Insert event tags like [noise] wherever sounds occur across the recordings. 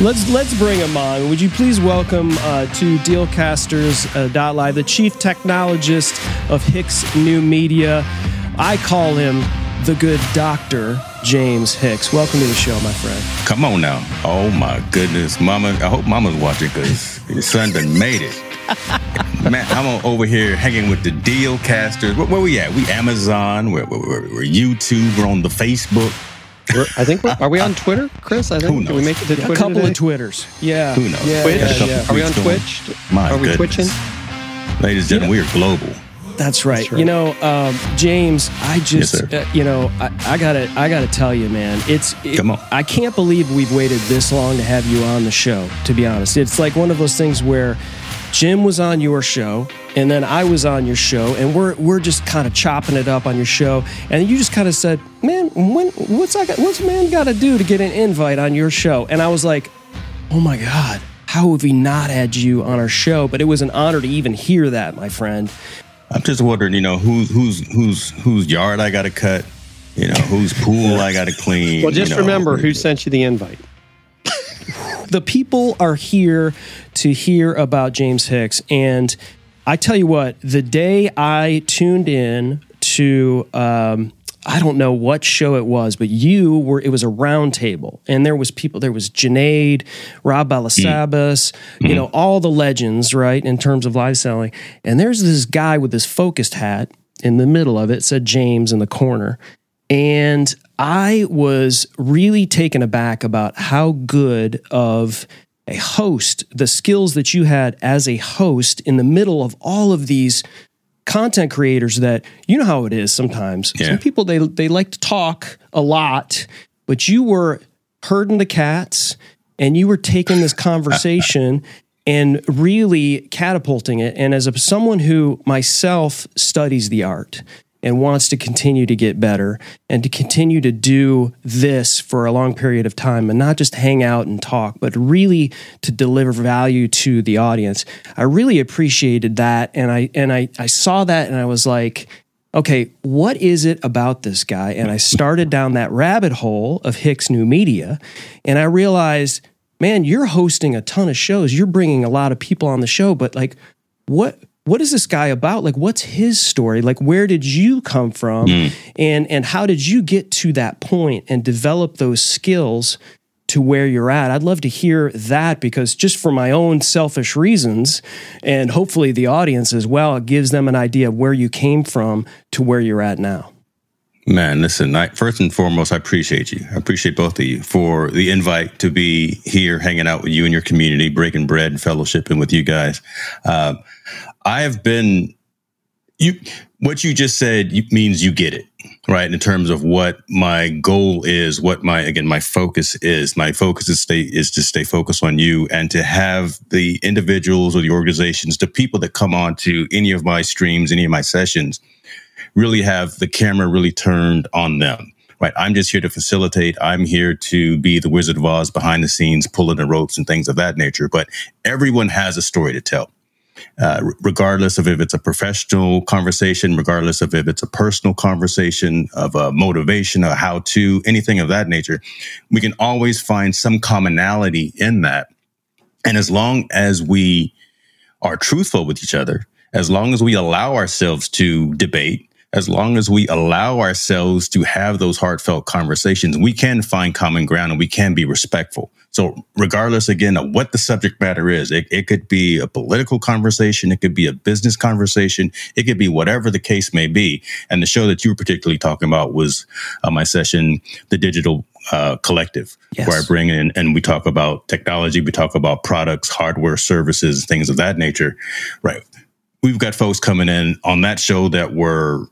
Let's let's bring him on. Would you please welcome uh, to Dealcasters uh, Live the chief technologist of Hicks New Media. I call him the good doctor, James Hicks. Welcome to the show, my friend. Come on now. Oh my goodness, Mama. I hope Mama's watching because your son done made it. [laughs] Man, I'm over here hanging with the Dealcasters. Where, where we at? We Amazon. We're, we're, we're YouTube. We're on the Facebook. We're, I think we're, are we on Twitter, Chris? I think Who knows? Can we make it to A Twitter couple today? of Twitters. Yeah. Who knows? Yeah, Twitch? yeah, yeah. Are we on Twitch? My are we goodness. twitching? Ladies and gentlemen, we are global. That's right. That's right. You know, um, James, I just, Yes, sir. uh, you know, I, I gotta, I gotta tell you, man, it's, it- Come on. I can't believe we've waited this long to have you on the show. To be honest, it's like one of those things where Jim was on your show, and then I was on your show, and we're we're just kind of chopping it up on your show, and you just kind of said, "Man, when, what's I got, what's man got to do to get an invite on your show?" And I was like, "Oh my god." How have we not had you on our show? But it was an honor to even hear that, my friend. I'm just wondering, you know, who's who's who's whose yard I got to cut. You know, whose pool I got to clean. Well, just you know. remember who sent you the invite. The people are here to hear about James Hicks. And I tell you what, the day I tuned in to, um, I don't know what show it was, but you were, it was a round table and there was people, there was Junaid, Rob Balasabas, you know, all the legends, right, in terms of live selling. And there's this guy with this focused hat in the middle of it, said James in the corner. And I was really taken aback about how good of a host, the skills that you had as a host in the middle of all of these content creators that you know how it is sometimes. Yeah. Some people they they like to talk a lot, but you were herding the cats and you were taking this conversation [laughs] and really catapulting it. And as a, someone who myself studies the art and wants to continue to get better and to continue to do this for a long period of time and not just hang out and talk, but really to deliver value to the audience. I really appreciated that. And I and I, I saw that and I was like, okay, what is it about this guy? And I started down that rabbit hole of Hicks New Media, and I realized, man, you're hosting a ton of shows. You're bringing a lot of people on the show, but like, what? What is this guy about? Like, what's his story? Like, where did you come from, and and how did you get to that point and develop those skills to where you're at. I'd love to hear that because just for my own selfish reasons, and hopefully the audience as well, it gives them an idea of where you came from to where you're at now. Man, listen, I, first and foremost, I appreciate you. I appreciate both of you for the invite to be here hanging out with you and your community, breaking bread and fellowshipping with you guys. Uh, I have been, you, what you just said means you get it, right? In terms of what my goal is, what my, again, my focus is. My focus is stay, is to stay focused on you and to have the individuals or the organizations, the people that come on to any of my streams, any of my sessions, really have the camera really turned on them. Right. I'm just here to facilitate. I'm here to be the Wizard of Oz behind the scenes, pulling the ropes and things of that nature. But everyone has a story to tell. Uh, regardless of if it's a professional conversation, regardless of if it's a personal conversation of a motivation, a how to, anything of that nature, we can always find some commonality in that. And as long as we are truthful with each other, as long as we allow ourselves to debate, as long as we allow ourselves to have those heartfelt conversations, we can find common ground and we can be respectful. So, regardless again of what the subject matter is, it, it could be a political conversation, it could be a business conversation, it could be whatever the case may be. And the show that you were particularly talking about was uh, my session, The Digital uh, Collective, Yes. where I bring in and we talk about technology, we talk about products, hardware, services, things of that nature. Right. We've got folks coming in on that show that were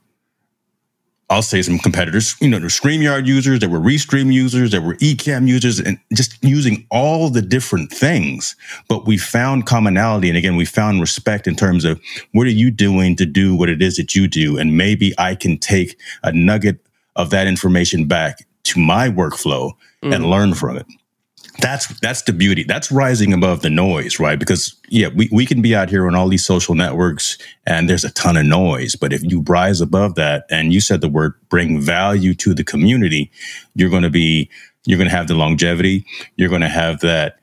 I'll say some competitors, you know, the StreamYard users, there were Restream users, there were Ecamm users, and just using all the different things. But we found commonality. And again, we found respect in terms of what are you doing to do what it is that you do? And maybe I can take a nugget of that information back to my workflow and mm. learn from it that's that's the beauty that's rising above the noise right because yeah we, we can be out here on all these social networks and there's a ton of noise but if you rise above that and you said the word bring value to the community you're going to be you're going to have the longevity you're going to have that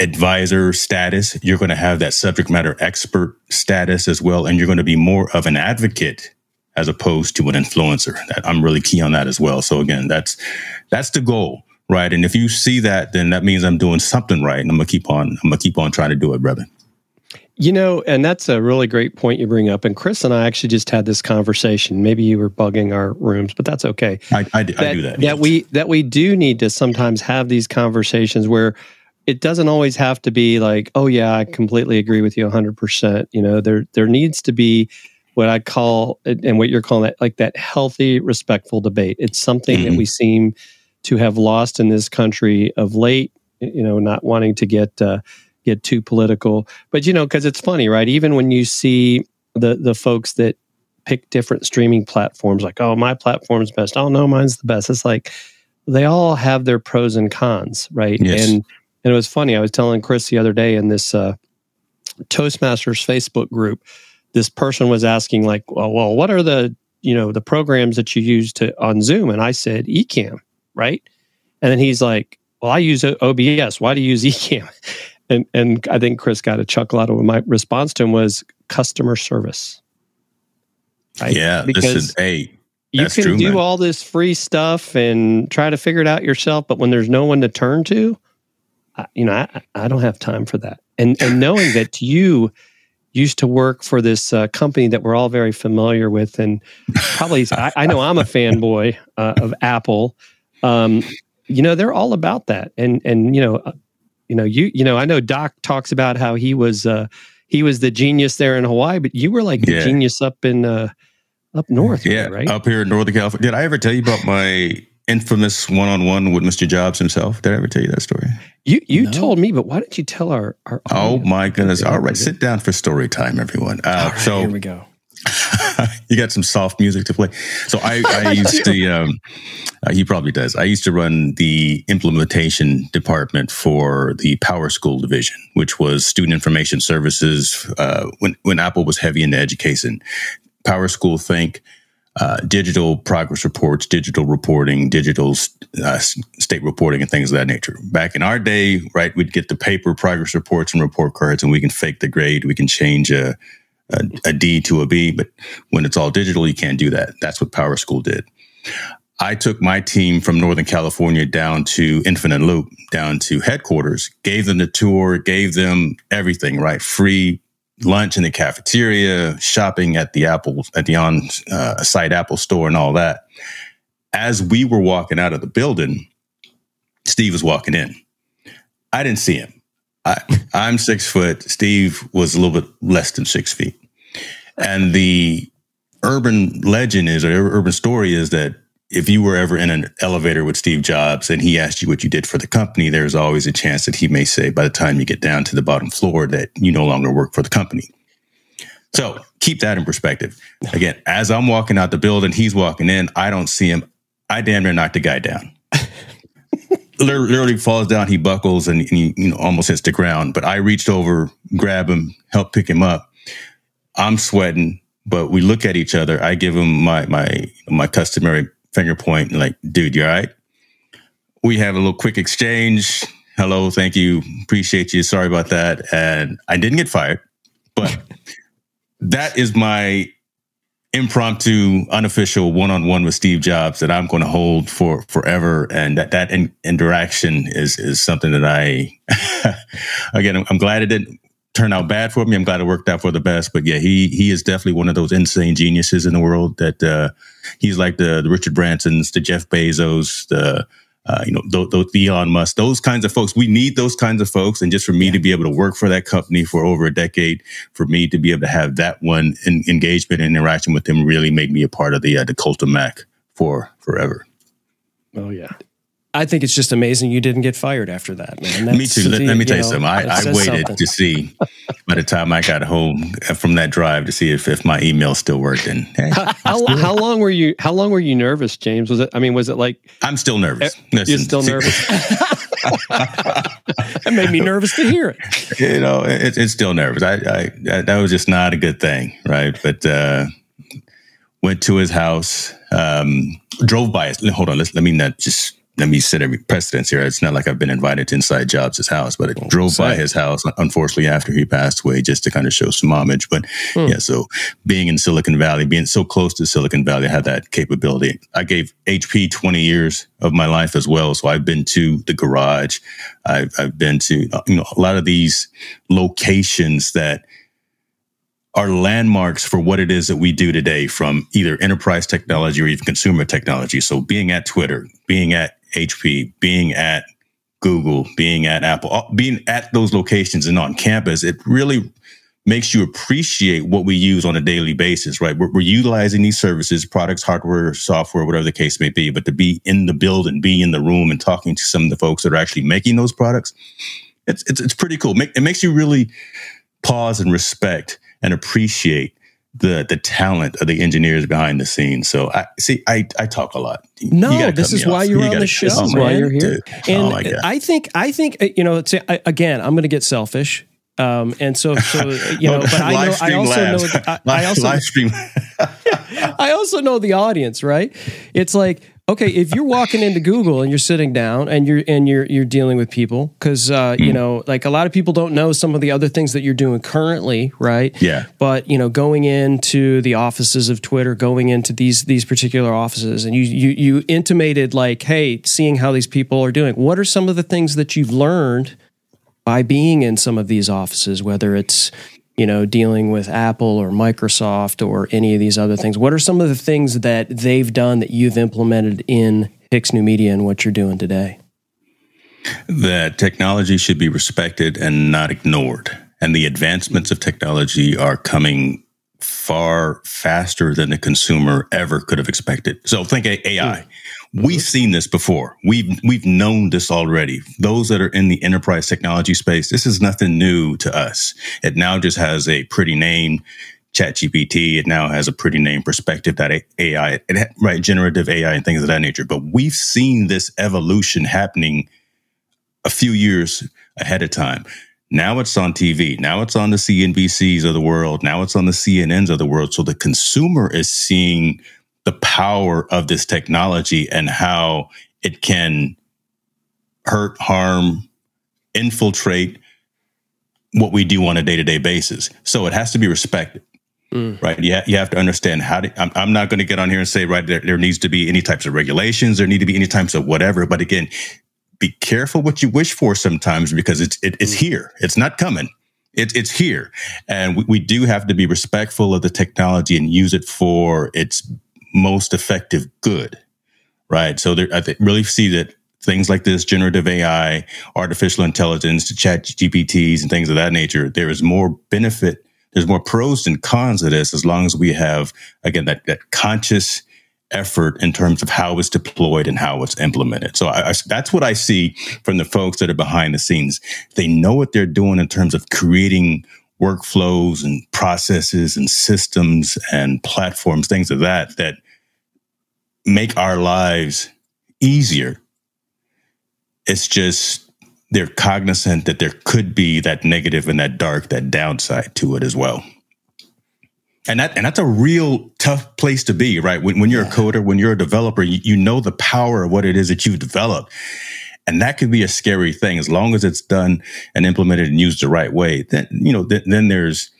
advisor status. You're going to have that subject matter expert status as well. And you're going to be more of an advocate as opposed to an influencer. That I'm really key on that as well. So again, that's, that's the goal. Right. And if you see that, then that means I'm doing something right. And I'm to keep on, I'm to keep on trying to do it, brother. You know, and that's a really great point you bring up. And Chris and I actually just had this conversation. Maybe you were bugging our rooms, but that's okay. I, I, that, I do that. That we that we do need to sometimes have these conversations where it doesn't always have to be like, oh yeah, I completely agree with you 100%. You know, there there needs to be what I call and what you're calling that like that healthy, respectful debate. It's something mm-hmm. that we seem to have lost in this country of late, you know, not wanting to get uh, get too political. But you know, because it's funny, right? Even when you see the the folks that pick different streaming platforms, like, oh, my platform's best. Oh no, mine's the best. It's like they all have their pros and cons, right? Yes. And and it was funny. I was telling Chris the other day in this uh, Toastmasters Facebook group, this person was asking, like, well, well, what are the you know the programs that you use to on Zoom? And I said Ecamm, right? And then he's like, well, I use OBS. Why do you use [laughs] Ecamm? And and I think Chris got a chuckle out of it. my response to him was customer service. Right? Yeah, because this is hey, you can true, do man. all this free stuff and try to figure it out yourself, but when there's no one to turn to, you know, I, I don't have time for that. And and [laughs] knowing that you used to work for this uh, company that we're all very familiar with, and probably I, I, know I'm a [laughs] fanboy uh, of Apple. Um, you know, they're all about that, and and you know, uh, you know, you you know, I know Doc talks about how he was uh, he was the genius there in Hawaii, but you were like the Yeah. genius up in uh, up north, Yeah, right? up here in Northern California. Did I ever tell you about my infamous one-on-one with Mr. Jobs himself? Did I ever tell you that story? You you No. told me, but why didn't you tell our our? Oh my goodness! All right, sit down for story time, everyone. Uh, All right, so here we go. [laughs] you got some soft music to play. So I, I [laughs] used to, um, uh, he probably does. I used to run the implementation department for the PowerSchool division, which was student information services uh, when, when Apple was heavy into education. PowerSchool Think, uh, digital progress reports, digital reporting, digital uh, state reporting, and things of that nature. Back in our day, right, we'd get the paper progress reports and report cards, and we can fake the grade. We can change a, a, a D to a B, but when it's all digital, you can't do that. That's what PowerSchool did. I took my team from Northern California down to Infinite Loop, down to headquarters, gave them the tour, gave them everything, right? Free lunch in the cafeteria, shopping at the Apple, at the on uh, site Apple store and all that. As we were walking out of the building, Steve was walking in. I didn't see him. I, I'm six foot. Steve was a little bit less than six feet. And the urban legend is, or urban story is that if you were ever in an elevator with Steve Jobs and he asked you what you did for the company, there's always a chance that he may say, by the time you get down to the bottom floor, that you no longer work for the company. So keep that in perspective. Again, as I'm walking out the building, he's walking in. I don't see him. I damn near knocked the guy down. Literally falls down. He buckles and, and he you know almost hits the ground. But I reached over, grab him, help pick him up. I'm sweating, but we look at each other. I give him my my my customary finger point, like, dude, you all right? We have a little quick exchange. Hello, thank you, appreciate you. Sorry about that. And I didn't get fired, but [laughs] that is my impromptu, unofficial one-on-one with Steve Jobs that I'm going to hold for forever. And that that in, interaction is is something that I, [laughs] again, I'm, I'm glad it didn't turn out bad for me. I'm glad it worked out for the best. But yeah, he he is definitely one of those insane geniuses in the world. That uh, he's like the, the Richard Bransons, the Jeff Bezos, the uh, you know, those, those Elon Musk, those kinds of folks. We need those kinds of folks. And just for me to be able to work for that company for over a decade, for me to be able to have that one in, engagement and interaction with them really made me a part of the uh, the cult of Mac for forever. Oh yeah. I think it's just amazing you didn't get fired after that, man. me too. Let, let me tell you know, something. I, I waited something. to see by the time I got home from that drive to see if, if my email still worked. And hey, How, how, how long were you? How long were you nervous, James? Was it? I mean, was it like I'm still nervous. you're Listen, still nervous? [laughs] That made me nervous to hear it. you know, it, it's still nervous. I, I that, was just not a good thing, right? But uh, went to his house, um, drove by. Hold on, let's, let me not just let me set every precedence here. It's not like I've been invited to inside Jobs' house, but I oh, drove by his house, unfortunately, after he passed away, just to kind of show some homage. But hmm. yeah, so being in Silicon Valley, being so close to Silicon Valley, I had that capability. I gave HP 20 years of my life as well. So I've been to the garage. I've, I've been to, you know, a lot of these locations that are landmarks for what it is that we do today from either enterprise technology or even consumer technology. So being at Twitter, being at HP, being at Google, being at Apple, being at those locations and on campus, it really makes you appreciate what we use on a daily basis, right? We're, we're, utilizing these services, products, hardware, software, whatever the case may be, but to be in the building, be in the room and talking to some of the folks that are actually making those products, it's, it's, it's pretty cool. It makes you really pause and respect and appreciate the the talent of the engineers behind the scenes. So I see I I talk a lot. No, this is why you're you on the show. This is why you're here. And oh I think I think uh, you know again I'm going to get selfish. Um, and so, so [laughs] you know, but I know, I also know, I, I also, live stream. [laughs] I also know the audience, right? It's like, okay, if you're walking into Google and you're sitting down and you're and you're you're dealing with people because uh, mm. you know, like a lot of people don't know some of the other things that you're doing currently, right? Yeah. But you know, going into the offices of Twitter, going into these these particular offices, and you you you intimated like, hey, seeing how these people are doing. What are some of the things that you've learned? By being in some of these offices, whether it's you know, dealing with Apple or Microsoft or any of these other things? What are some of the things that they've done that you've implemented in Hicks New Media and what you're doing today? That technology should be respected and not ignored. And the advancements of technology are coming far faster than the consumer ever could have expected. So think AI. Hmm. We've mm-hmm. seen this before. We've we've known this already. Those that are in the enterprise technology space, this is nothing new to us. It now just has a pretty name, ChatGPT. It now has a pretty name perspective that AI, it, right, generative AI and things of that nature. But we've seen this evolution happening a few years ahead of time. Now it's on TV. Now it's on the CNBCs of the world. Now it's on the CNNs of the world. So the consumer is seeing the power of this technology and how it can hurt, harm, infiltrate what we do on a day to day basis. So it has to be respected. Mm. Right. You, ha- you have to understand how to, I'm, I'm not going to get on here and say, right, there, there needs to be any types of regulations. There need to be any types of whatever. But again, be careful what you wish for sometimes because it's, it, it's mm. here. It's not coming. It, it's here. And we, we do have to be respectful of the technology and use it for its most effective good, right? So there, I th- really see that things like this, generative AI, artificial intelligence, chat GPTs and things of that nature, there is more benefit. There's more pros and cons of this as long as we have, again, that, that conscious effort in terms of how it's deployed and how it's implemented. So I, I, that's what I see from the folks that are behind the scenes. They know what they're doing in terms of creating workflows and processes and systems and platforms, things of that, that make our lives easier. It's just they're cognizant that there could be that negative and that dark, that downside to it as well. And that and that's a real tough place to be, right? When, when you're yeah. a coder, when you're a developer, you, you know the power of what it is that you've developed. And that could be a scary thing as long as it's done and implemented and used the right way. Then, you know, th- then there's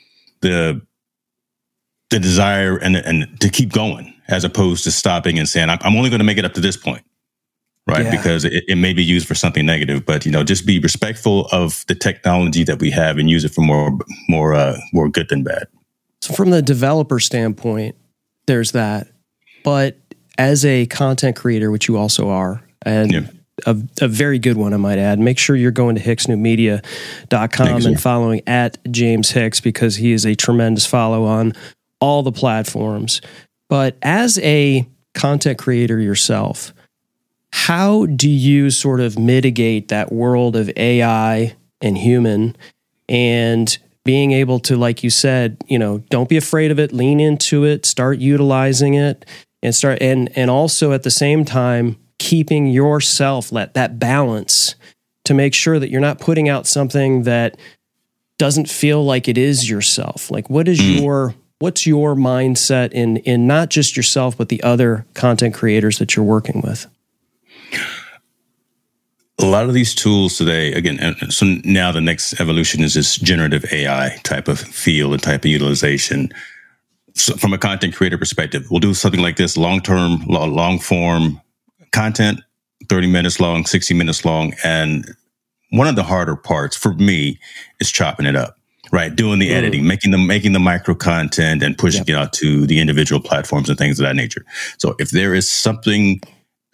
the, the desire and, and to keep going as opposed to stopping and saying, I'm only going to make it up to this point. Right. Yeah. Because it, it may be used for something negative, but you know, just be respectful of the technology that we have and use it for more, more, uh, more good than bad. So from the developer standpoint, there's that. But as a content creator, which you also are, and yeah a, a, very good one, I might add. Make sure you're going to hicksnewmedia.com and following at James Hicks because he is a tremendous follow on all the platforms. But as a content creator yourself, how do you sort of mitigate that world of AI and human and being able to, like you said, you know, don't be afraid of it, lean into it, start utilizing it and start and and also at the same time keeping yourself let that balance to make sure that you're not putting out something that doesn't feel like it is yourself like what is mm. your what's your mindset in in not just yourself but the other content creators that you're working with a lot of these tools today, again, so now the next evolution is this generative AI type of feel and type of utilization. So from a content creator perspective, we'll do something like this long term, long form content, 30 minutes long, 60 minutes long. And one of the harder parts for me is chopping it up right doing the mm. editing making the making the micro content and pushing yep. it out to the individual platforms and things of that nature so if there is something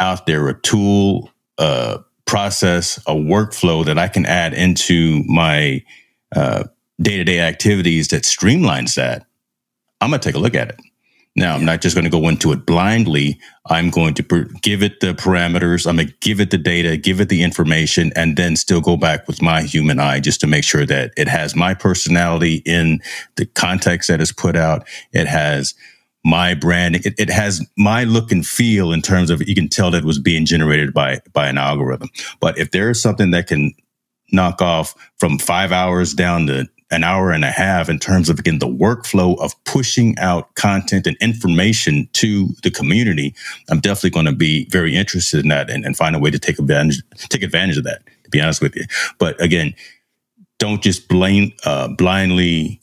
out there a tool a process, a workflow that I can add into my day to day activities that streamlines that, I'm going to take a look at it. Now, I'm not just going to go into it blindly. I'm going to per- give it the parameters. I'm going to give it the data, give it the information, and then still go back with my human eye just to make sure that it has my personality in the context that is put out. It has my branding. It, it, has my look and feel in terms of you can tell that it was being generated by by an algorithm. But if there is something that can knock off from five hours down to an hour and a half in terms of again the workflow of pushing out content and information to the community, I'm definitely going to be very interested in that and, and find a way to take advantage take advantage of that. To be honest with you, but again, don't just blame uh, blindly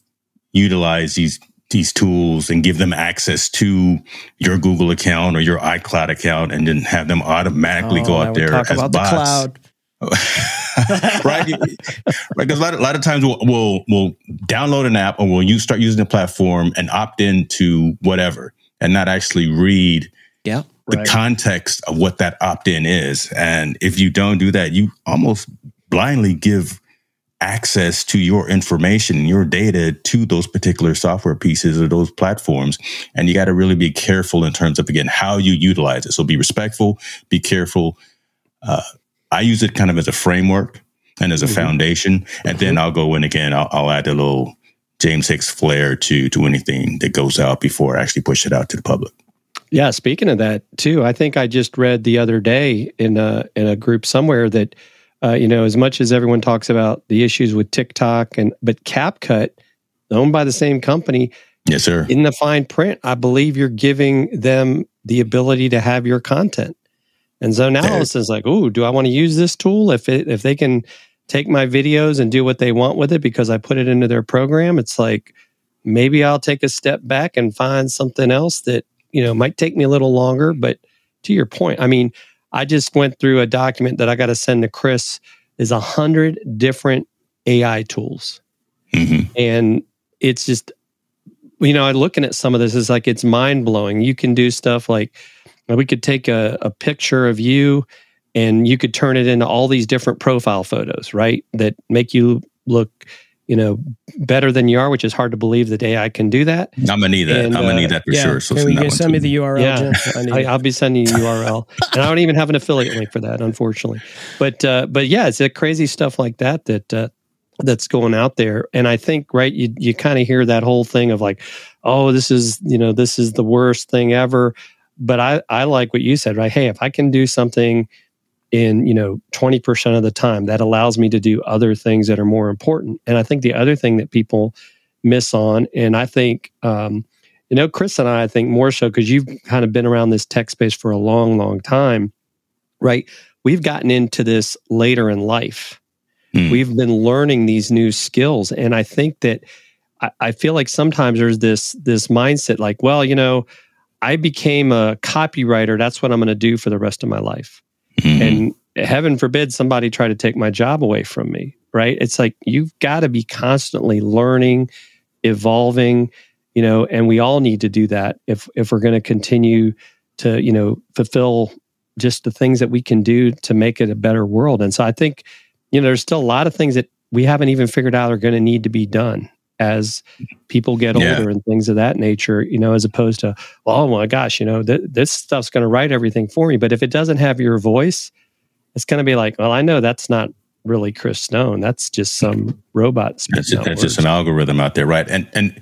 utilize these these tools and give them access to your Google account or your iCloud account and then have them automatically oh, go out there as bots. [laughs] right, right. Because a lot, of, a lot of times we'll, we'll, we'll download an app or we'll use, start using the platform and opt into whatever, and not actually read yeah, the right. context of what that opt in is. And if you don't do that, you almost blindly give access to your information, your data to those particular software pieces or those platforms. And you got to really be careful in terms of, again, how you utilize it. So be respectful, be careful. Uh, I use it kind of as a framework and as a mm-hmm. foundation. And mm-hmm. then I'll go in again, I'll, I'll add a little James Hicks flair to, to anything that goes out before I actually push it out to the public. Yeah, speaking of that too, I think I just read the other day in a in a group somewhere that uh, you know, as much as everyone talks about the issues with TikTok and but CapCut, owned by the same company, yes, sir. In the fine print, I believe you're giving them the ability to have your content. And so now it's like, oh, do I want to use this tool? If it if they can take my videos and do what they want with it because I put it into their program, it's like maybe I'll take a step back and find something else that you know might take me a little longer. But to your point, I mean, I just went through a document that I got to send to Chris. Is a hundred different AI tools, mm-hmm. and it's just you know, looking at some of this is like it's mind blowing. You can do stuff like we could take a, a picture of you and you could turn it into all these different profile photos, right? That make you look you know, better than you are, which is hard to believe the day I can do that. I'm gonna need that. And, I'm gonna need that for yeah. sure. So can you send me the URL? Yeah, I will [laughs] be sending you a URL, and I don't even have an affiliate link for that, unfortunately. But uh, but yeah, it's a crazy stuff like that that uh, that's going out there, and I think right, you you kind of hear that whole thing of like, oh, this is you know this is the worst thing ever. But I I like what you said, right? Hey, if I can do something in you know 20% of the time that allows me to do other things that are more important and i think the other thing that people miss on and i think um, you know chris and i i think more so because you've kind of been around this tech space for a long long time right we've gotten into this later in life mm. we've been learning these new skills and i think that I, I feel like sometimes there's this this mindset like well you know i became a copywriter that's what i'm going to do for the rest of my life Mm-hmm. And heaven forbid somebody try to take my job away from me, right? It's like you've got to be constantly learning, evolving, you know, and we all need to do that if if we're going to continue to, you know, fulfill just the things that we can do to make it a better world. And so I think, you know, there's still a lot of things that we haven't even figured out are going to need to be done as people get older yeah. and things of that nature, you know, as opposed to, well, oh my gosh, you know, th- this stuff's going to write everything for me. But if it doesn't have your voice, it's going to be like, well, I know that's not really Chris Stone. That's just some robot. That's, that's just an algorithm out there, right? And and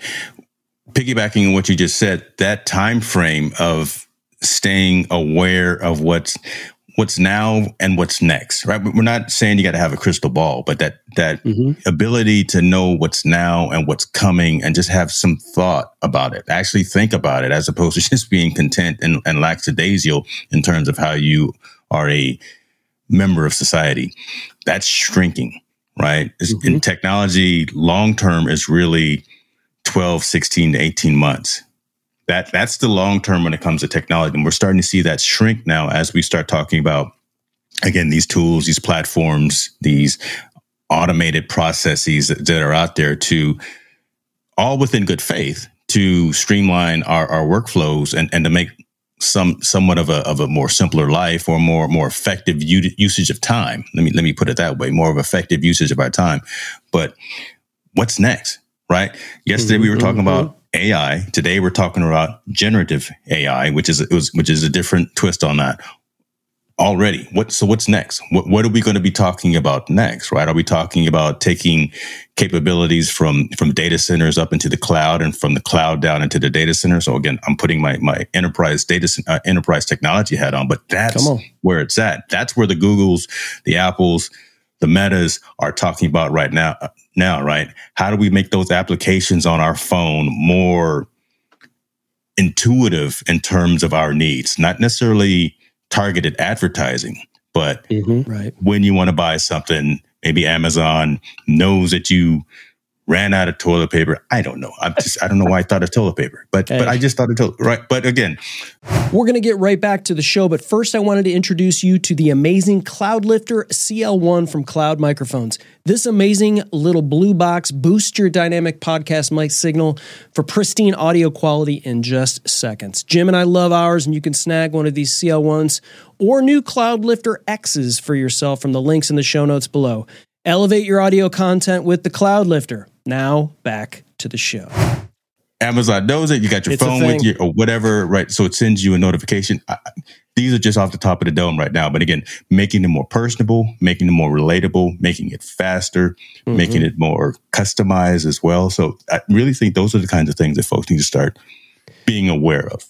piggybacking on what you just said, that time frame of staying aware of what's what's now and what's next, right? We're not saying you got to have a crystal ball, but that that mm-hmm. ability to know what's now and what's coming, and just have some thought about it. Actually, think about it, as opposed to [laughs] just being content and, and lackadaisical in terms of how you are a member of society. That's shrinking, right? Mm-hmm. In technology, long term is really 12, 16 to 18 months. That that's the long term when it comes to technology. And we're starting to see that shrink now as we start talking about again these tools, these platforms, these automated processes that are out there to all within good faith to streamline our, our workflows and, and to make some somewhat of a of a more simpler life or more more effective u- usage of time. Let me let me put it that way, more of effective usage of our time. But what's next, right? Yesterday mm-hmm. we were talking about mm-hmm. AI. Today we're talking about generative AI, which is was, which is a different twist on that already. What so what's next? What what are we going to be talking about next? Right? Are we talking about taking capabilities from from data centers up into the cloud and from the cloud down into the data center? So again, I'm putting my my enterprise data uh, enterprise technology hat on, but that's where it's at. That's where the Googles, the Apples, the Metas are talking about right now. Now, right? How do we make those applications on our phone more intuitive in terms of our needs, not necessarily targeted advertising. But mm-hmm. right. when you want to buy something, maybe Amazon knows that you ran out of toilet paper. I don't know. I'm just I don't know why I thought of toilet paper, but hey. but I just thought of toilet right. But again, we're gonna get right back to the show. But first, I wanted to introduce you to the amazing Cloudlifter CL1 from Cloud Microphones. This amazing little blue box boosts your dynamic podcast mic signal for pristine audio quality in just seconds. Jim and I love ours, and you can snag one of these CL1s or new Cloudlifter X's for yourself from the links in the show notes below. Elevate your audio content with the Cloudlifter. Now back to the show. Amazon knows it. You got your it's phone with you or whatever, right? So it sends you a notification. I, these are just off the top of the dome right now. But again, making them more personable, making them more relatable, making it faster, mm-hmm. making it more customized as well. So I really think those are the kinds of things that folks need to start being aware of.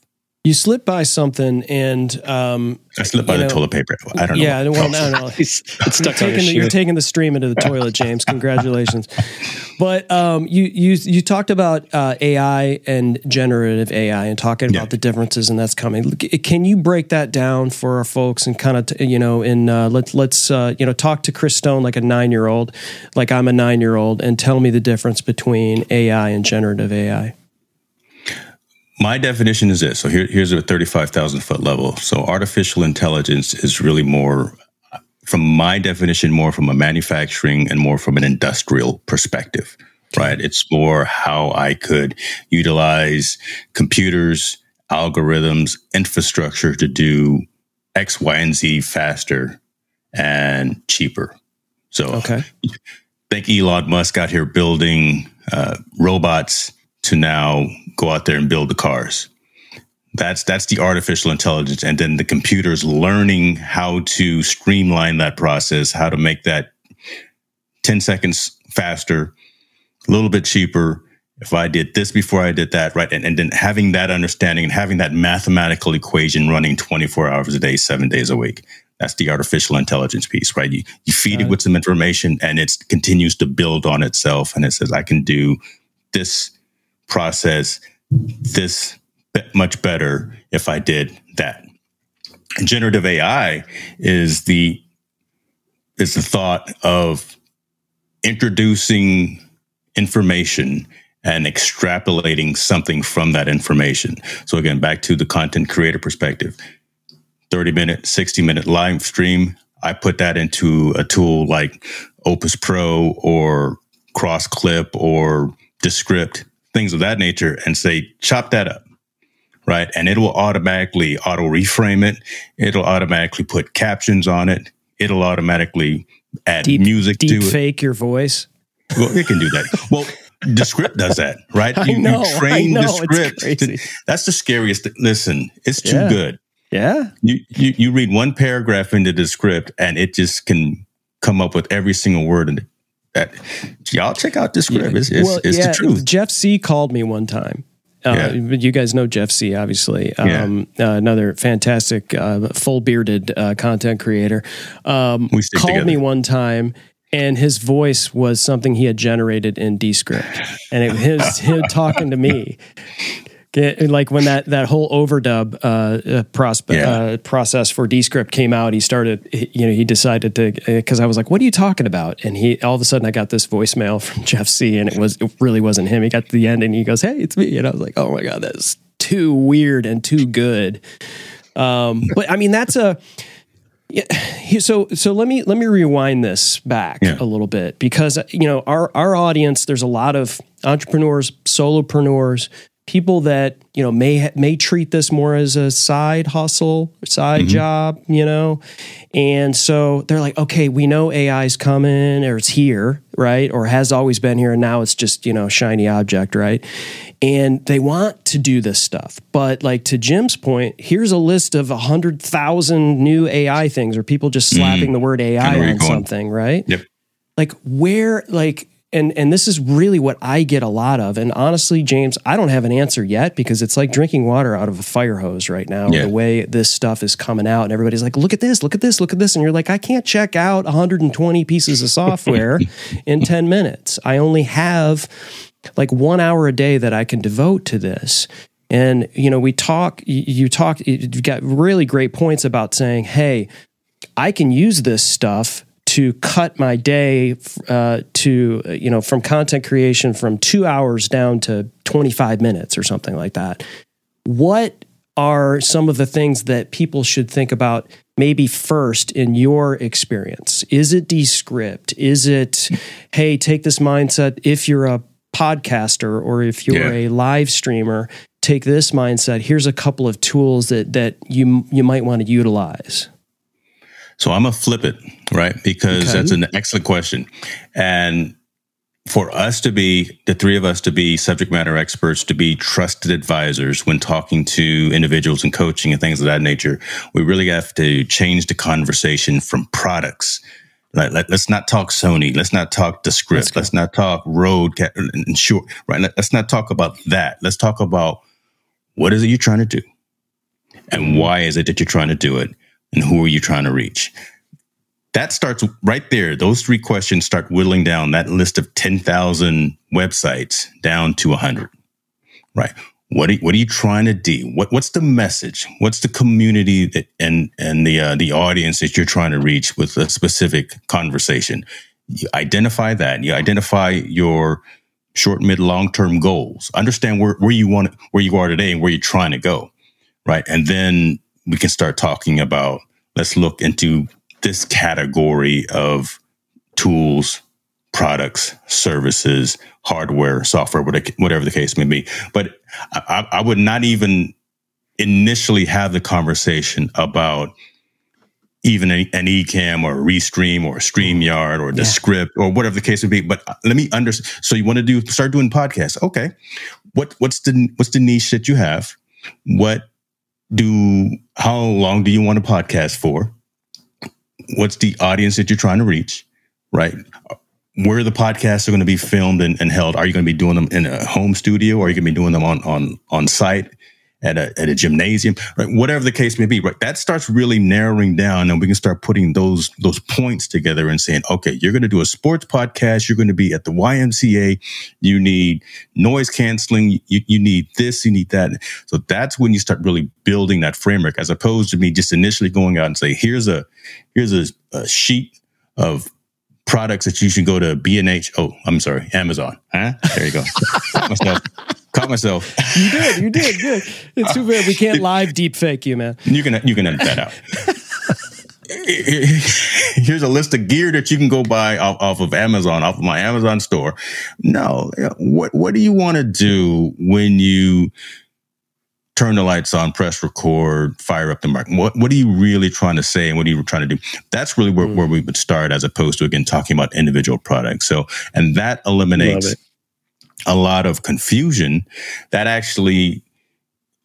You slip by something and um, I slipped by the toilet paper. I don't know. Yeah, well, no, no, it's, stuck taking the, You're taking the stream into the toilet, James. Congratulations. [laughs] but um, you you you talked about uh, AI and generative AI and talking yeah. about the differences, and that's coming. Can you break that down for our folks and kind of t- you know, in uh, let's let's uh, you know talk to Chris Stone like a nine year old, like I'm a nine year old, and tell me the difference between AI and generative AI. My definition is this. So here, here's a 35,000 foot level. So artificial intelligence is really more, from my definition, more from a manufacturing and more from an industrial perspective, right? It's more how I could utilize computers, algorithms, infrastructure to do X, Y, and Z faster and cheaper. So okay. think Elon Musk out here building uh, robots to now go out there and build the cars. That's that's the artificial intelligence, and then the computers learning how to streamline that process, how to make that ten seconds faster, a little bit cheaper. If I did this before I did that, right, and, and then having that understanding and having that mathematical equation running twenty four hours a day, seven days a week. That's the artificial intelligence piece, right? You you feed it with some information, and it continues to build on itself, and it says, "I can do this." Process this much better if I did that. Generative AI is the is the thought of introducing information and extrapolating something from that information. So again, back to the content creator perspective. 30 minute, 60 minute live stream. I put that into a tool like Opus Pro or Crossclip or Descript things of that nature and say, chop that up. Right. And it will automatically auto reframe it. It'll automatically put captions on it. It'll automatically add deep, music deep to it. fake your voice. Well, it can do that. [laughs] Well, Descript does that, right? You, know, you train know, Descript. To, that's the scariest. Thing. Listen, it's too yeah. good. Yeah. You, you you read one paragraph into Descript and it just can come up with every single word in it y'all check out this script. It's, it's, well, it's yeah, the truth. Jeff Sieh called me one time. Uh, yeah. You guys know Jeff Sieh, obviously. Um, yeah. uh, another fantastic, uh, full bearded uh, content creator. Um, we called together. me one time, and his voice was something he had generated in Descript, and it was him talking to me. Like when that that whole overdub uh, prospe- yeah. uh, process for Descript came out, he started. You know, he decided to because I was like, "What are you talking about?" And he all of a sudden I got this voicemail [laughs] from Jeff Sieh, and it was it really wasn't him. He got to the end and he goes, "Hey, it's me," and I was like, "Oh my god, that's too weird and too good." Um, [laughs] but I mean, that's a yeah. So so let me let me rewind this back yeah. a little bit because you know our our audience there's a lot of entrepreneurs, solopreneurs, people that you know may may treat this more as a side hustle, side mm-hmm. job, you know, and so they're like, okay, we know AI is coming or it's here, right, or has always been here, and now it's just you know shiny object, right, and they want to do this stuff. But like to Jim's point, here's a list of a hundred thousand new AI things, or people just slapping mm. the word AI on something, right? Yep. Like where, like, and and this is really what I get a lot of. And honestly, James, I don't have an answer yet because it's like drinking water out of a fire hose right now. Yeah. The way this stuff is coming out, and everybody's like, "Look at this! Look at this! Look at this!" And you're like, "I can't check out 120 pieces of software [laughs] in 10 minutes. I only have." like one hour a day that I can devote to this. And you know, we talk. You talk. You've got really great points about saying, "Hey, I can use this stuff to cut my day uh, to you know from content creation from two hours down to 25 minutes or something like that." What are some of the things that people should think about maybe first in your experience? Is it Descript? Is it, hey, take this mindset if you're a podcaster or if you're yeah. a live streamer, take this mindset. Here's a couple of tools that that you you might want to utilize. So I'm gonna flip it, right? Because okay. that's an excellent question. And for us to be the three of us to be subject matter experts, to be trusted advisors when talking to individuals and coaching and things of that nature, we really have to change the conversation from products like, let, us not talk Sony. Let's not talk Descript. Let's not talk Rode and Shure. Right. Let, let's not talk about that. Let's talk about what is it you're trying to do, and mm-hmm. why is it that you're trying to do it, and who are you trying to reach. That starts right there. Those three questions start whittling down that list of ten thousand websites down to hundred. Right. What are, what are you trying to do? What what's the message? What's the community that, and and the uh, the audience that you're trying to reach with a specific conversation? You identify that. You identify your short, mid, long term goals. Understand where, where you want where you are today and where you're trying to go, right? And then we can start talking about. Let's look into this category of tools, products, services, hardware, software, whatever the case may be. But I, I would not even initially have the conversation about even an, an Ecamm or a Restream or a StreamYard or the yeah. script or whatever the case would be. But uh, let me understand. So you want to do start doing podcasts? Okay. What what's the what's the niche that you have? What do how long do you want a podcast for? What's the audience that you're trying to reach? Right? where the podcasts are going to be filmed and, and, held. Are you going to be doing them in a home studio or are you going to be doing them on, on, on site at a, at a gymnasium, right? Whatever the case may be, right? That starts really narrowing down and we can start putting those, those points together and saying, okay, you're going to do a sports podcast. You're going to be at the YMCA. You need noise canceling. You, you need this, you need that. So that's when you start really building that framework as opposed to me just initially going out and say, here's a, here's a, a sheet of products that you should go to B&H. Oh, I'm sorry, Amazon. Huh? There you go. [laughs] Caught myself. You did. You did. Good. It's too bad we can't live deep fake you, man. You can you can edit that out. [laughs] Here's a list of gear that you can go buy off, off of Amazon, off of my Amazon store. No, what what do you want to do when you turn the lights on, press record, fire up the mic. What, what are you really trying to say and what are you trying to do? That's really where, mm. where we would start as opposed to, again, talking about individual products. So, and that eliminates a lot of confusion. That actually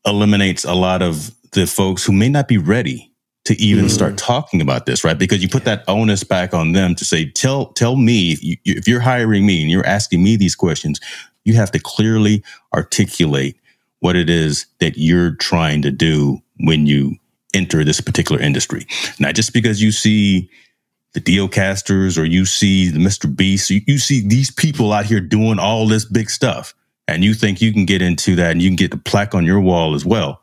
eliminates a lot of the folks who may not be ready to even mm. start talking about this, right? Because you put that onus back on them to say, tell, tell me if, you, if you're hiring me and you're asking me these questions, you have to clearly articulate what it is that you're trying to do when you enter this particular industry. Not just because you see the Dealcasters or you see the Mr. Beast, you, you see these people out here doing all this big stuff. and you think you can get into that and you can get the plaque on your wall as well.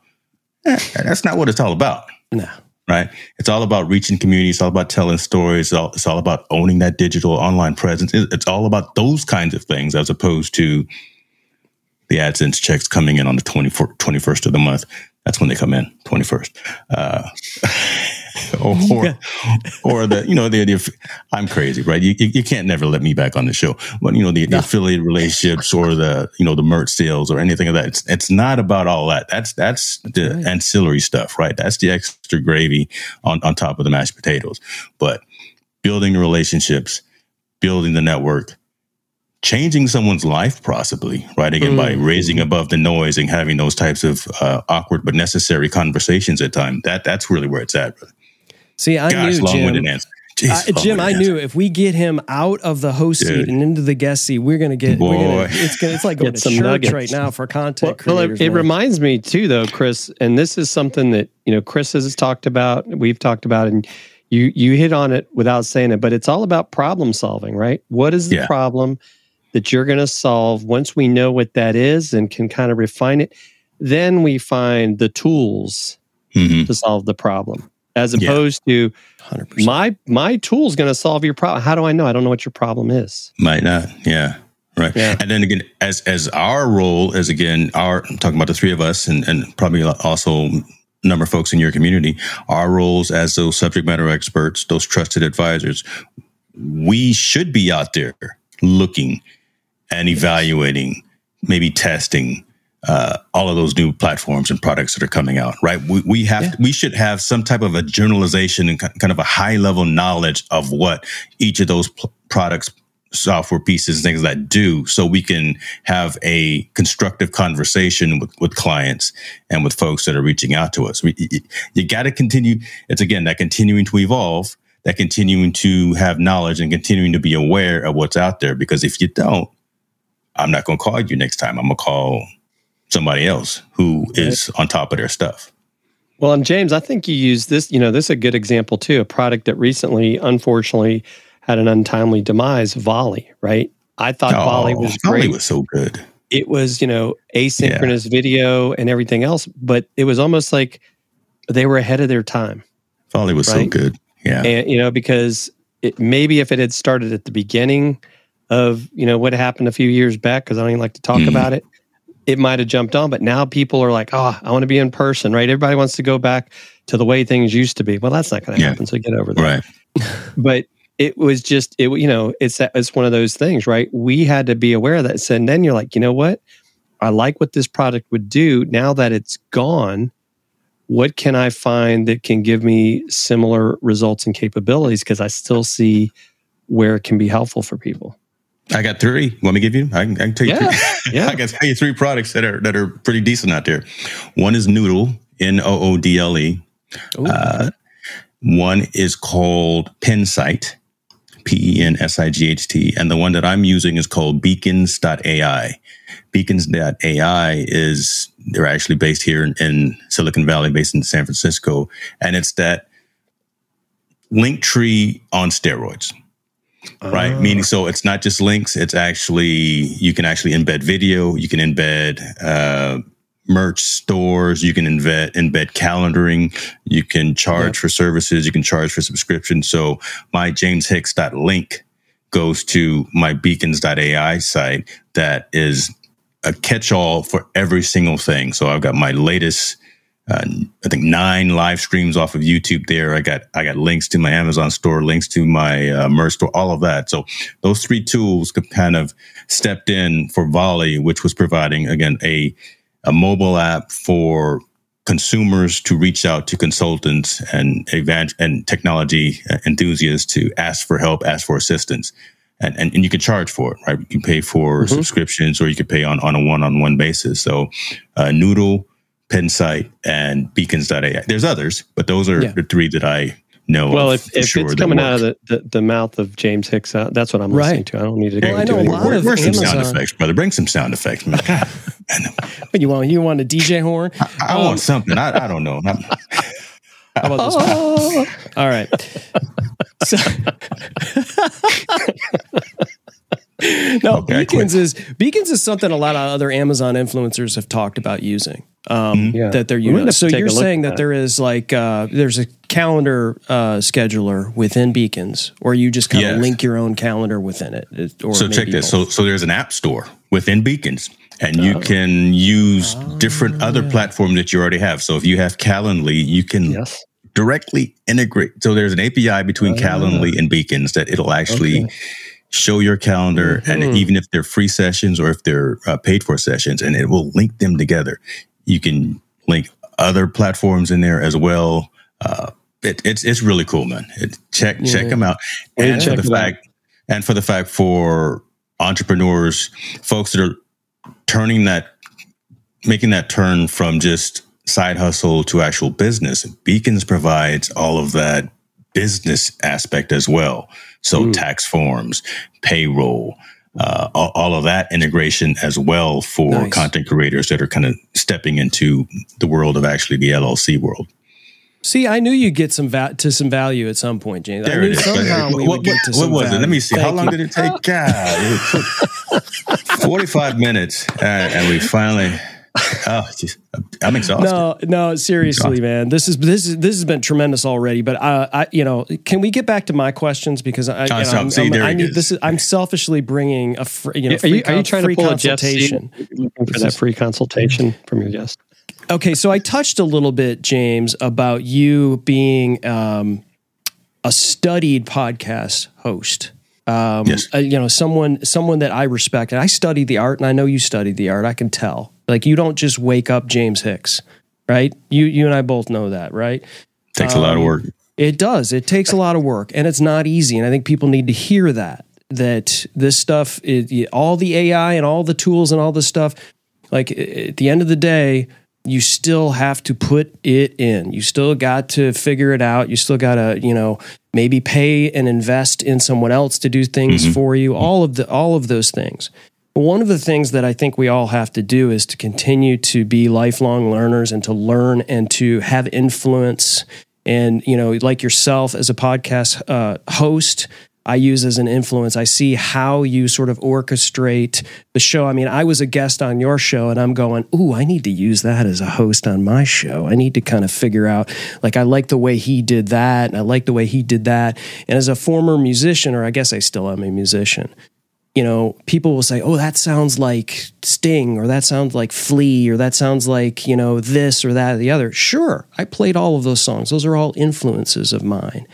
Eh, that's not what it's all about. No. Right. It's all about reaching communities. It's all about telling stories. It's all, it's all about owning that digital online presence. It's all about those kinds of things as opposed to the AdSense checks coming in on the 21st of the month. That's when they come in, 21st. Uh, [laughs] [laughs] or, or, or, the, you know, the, the, I'm crazy, right? You, you can't never let me back on the show. But, you know, the, the affiliate relationships or the, you know, the merch sales or anything of that. It's, it's not about all that. That's, that's the right. ancillary stuff, right? That's the extra gravy on, on top of the mashed potatoes. But building relationships, building the network, changing someone's life possibly right again mm. by raising above the noise and having those types of uh, awkward but necessary conversations at time that that's really where it's at see i Gosh, knew jim, answer. Jeez, uh, Jim, I knew if we get him out of the host Dude. seat and into the guest seat, we're gonna get. Boy. Gonna, it's gonna. It's like [laughs] going to church nuggets. right now for content. Well, well it, it reminds me too, though, Chris, and this is something that you know Chris has talked about. We've talked about, and you you hit on it without saying it, but it's all about problem solving, right? What is the yeah. problem? that you're going to solve. Once we know what that is and can kind of refine it, then we find the tools mm-hmm. to solve the problem. As opposed yeah. to 100%. my my tool is going to solve your problem. How do I know? I don't know what your problem is. Might not. Yeah. Right. Yeah. And then again, as as our role as again, our I'm talking about the three of us and, and probably also number of folks in your community, our roles as those subject matter experts, those trusted advisors, we should be out there looking and evaluating, maybe testing uh, all of those new platforms and products that are coming out, right? We, we have, yeah. we should have some type of a generalization and kind of a high level knowledge of what each of those pl- products, software pieces, things that do, so we can have a constructive conversation with, with clients and with folks that are reaching out to us. We, you, you got to continue. It's again that continuing to evolve, that continuing to have knowledge and continuing to be aware of what's out there. Because if you don't, I'm not going to call you next time. I'm going to call somebody else who is on top of their stuff. Well, and James, I think you use this, you know, this is a good example too. A product that recently, unfortunately, had an untimely demise, Volley, right? I thought oh, Volley was great. Volley was so good. It was, you know, asynchronous yeah. video and everything else, but it was almost like they were ahead of their time. Volley was right? so good. Yeah. And, you know, because it, maybe if it had started at the beginning, of you know what happened a few years back because I don't even like to talk mm. about it. It might have jumped on, but now people are like, "Oh, I want to be in person." Right? Everybody wants to go back to the way things used to be. Well, that's not going to yeah. happen. So get over that. Right. [laughs] but it was just it. You know, it's it's one of those things, right? We had to be aware of that. And then you're like, you know what? I like what this product would do. Now that it's gone, what can I find that can give me similar results and capabilities? Because I still see where it can be helpful for people. I got three. Let me give you? I can, I can tell you yeah. three. [laughs] yeah. I can tell you three products that are that are pretty decent out there. One is Noodle, N O O D L E. Uh, one is called Pensight, P E N S I G H T, and the one that I'm using is called Beacons.ai. Beacons.ai is they're actually based here in, in Silicon Valley, based in San Francisco, and it's that Linktree on steroids right? Meaning, so it's not just links. It's actually you can actually embed video. You can embed uh, merch stores. You can embed embed calendaring. You can charge for services. You can charge for subscription. So my jameshicks.link goes to my beacons.ai site that is a catch-all for every single thing. So I've got my latest uh, I think nine live streams off of YouTube there. I got I got links to my Amazon store, links to my uh, merch store, all of that. So those three tools kind of stepped in for Volley, which was providing again a a mobile app for consumers to reach out to consultants and evangel- and technology enthusiasts to ask for help, ask for assistance. And, and, and you can charge for it, right? You can pay for mm-hmm. subscriptions or you can pay on, on a one-on-one basis. So, uh, Noodle, Pensight, and Beacons.ai. There's others, but those are yeah. the three that I know. Well, if, if sure it's coming out of the, the, the, mouth of James Hicks, uh, that's what I'm right. listening to. I don't need to go well, into it. Where, where's some sound effects, brother? Bring some sound effects, man. [laughs] what you want? You want a DJ horn? I, I um, want something. I, I don't know. [laughs] How about this? Oh. All right. [laughs] So, [laughs] no, okay, Beacons is Beacons is something a lot of other Amazon influencers have talked about using. Um, mm-hmm. yeah. That they're using. So you're saying that, that, there is like uh, there's a calendar uh, scheduler within Beacons, or you just kind of yes. link your own calendar within it. Or so check this. So so there's an app store within Beacons, and you oh. can use oh, different other platforms that you already have. So if you have Calendly, you can yes. directly integrate. So there's an API between uh, Calendly and Beacons that it'll actually. Okay show your calendar mm-hmm. and even if they're free sessions or if they're uh, paid for sessions and it will link them together you can link other platforms in there as well uh, it, it's it's really cool man it, check yeah. check them out and for the fact out. and for the fact for entrepreneurs folks that are turning that making that turn from just side hustle to actual business beacons provides all of that business aspect as well. So mm. tax forms, payroll, uh, all, all, of that integration as well for nice. content creators that are kind of stepping into the world of actually the LLC world. See, I knew you'd get some va- to some value at some point, James. There I knew somehow we what, would get to what, some was value. it? Let me see. Thank How long you. did it take? God, it 45 minutes, uh, and we finally oh, geez. I'm exhausted. No, no, seriously, man. This is this is this has been tremendous already. But uh, I, you know, can we get back to my questions because I, you know, I'm, I'm, i need this. Is, I'm selfishly bringing a free, you know, free, are you, are you trying free to pull a consultation for that free consultation from your guest? Okay, so I touched a little bit, James, about you being um, a studied podcast host. Um, yes. Uh, you know, someone someone that I respect, and I study the art, and I know you studied the art. I can tell. Like you don't just wake up James Hicks, right? You you and I both know that, right? Takes um, a lot of um, work. It does. It takes a lot of work, and it's not easy. And I think people need to hear that that this stuff, is, all the AI and all the tools and all this stuff, like at the end of the day, you still have to put it in. You still got to figure it out. You still got to, you know, maybe pay and invest in someone else to do things mm-hmm. for you. All of the all of those things. One of the things that I think we all have to do is to continue to be lifelong learners and to learn and to have influence. And, you know, like yourself as a podcast uh, host, I use as an influence. I see how you sort of orchestrate the show. I mean, I was a guest on your show and I'm going, Ooh, I need to use that as a host on my show. I need to kind of figure out, like, I like the way he did that and I like the way he did that. And as a former musician, or I guess I still am a musician, you know, people will say, "Oh, that sounds like Sting, or that sounds like Flea, or that sounds like you know this or that or the other." Sure, I played all of those songs; those are all influences of mine.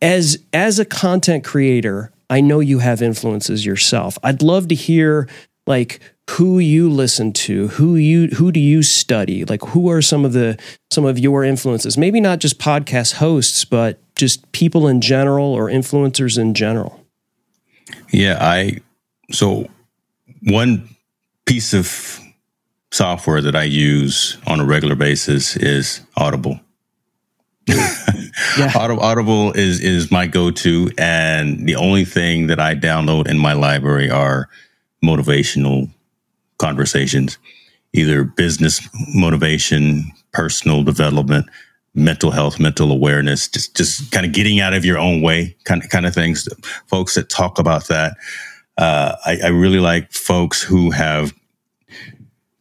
As as a content creator, I know you have influences yourself. I'd love to hear like who you listen to, who you who do you study, like who are some of the some of your influences? Maybe not just podcast hosts, but just people in general or influencers in general. Yeah, I so one piece of software that I use on a regular basis is Audible. yeah. [laughs] Audible, is is my go-to and the only thing that I download in my library are motivational conversations, either business motivation, personal development, mental health, mental awareness, just just kind of getting out of your own way, kind of kind of things. Folks that talk about that, uh, I, I really like folks who have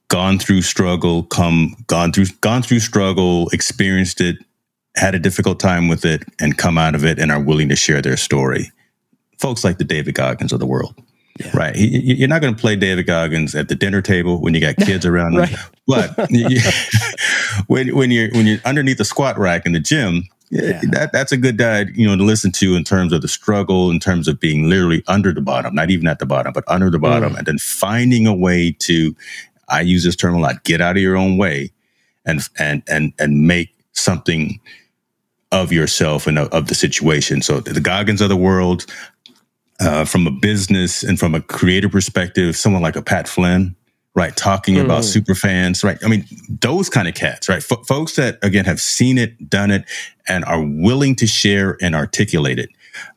gone through struggle, come gone through gone through struggle, experienced it, had a difficult time with it, and come out of it and are willing to share their story. Folks like the David Goggins of the world. Yeah. Right. You're not going to play David Goggins at the dinner table when you got [laughs] kids around. right. But [laughs] when, when you're when you're underneath the squat rack in the gym, yeah. that that's a good guy, you know, to listen to in terms of the struggle, in terms of being literally under the bottom, not even at the bottom, but under the bottom, mm. and then finding a way to. I use this term a lot. Get out of your own way, and and and and make something of yourself and of, of the situation. So the Goggins of the world, uh, from a business and from a creator perspective, someone like a Pat Flynn, right? Talking mm. about super fans, right? I mean, those kind of cats, right? F- folks that again have seen it, done it, and are willing to share and articulate it.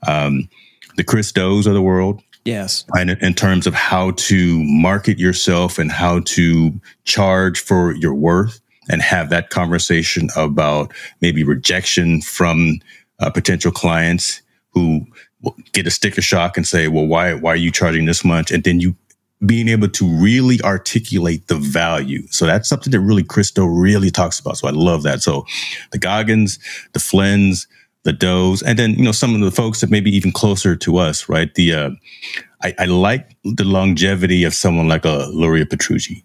Um, the Chris Do's of the world, yes, and in terms of how to market yourself and how to charge for your worth, and have that conversation about maybe rejection from uh, potential clients who get a sticker shock and say, well, why, why are you charging this much? And then you being able to really articulate the value. So that's something that really Chris Do really talks about. So I love that. So the Goggins, the Flynn's, the Do's, and then, you know, some of the folks that maybe even closer to us, right? The, uh, I, I like the longevity of someone like a Luria Petrucci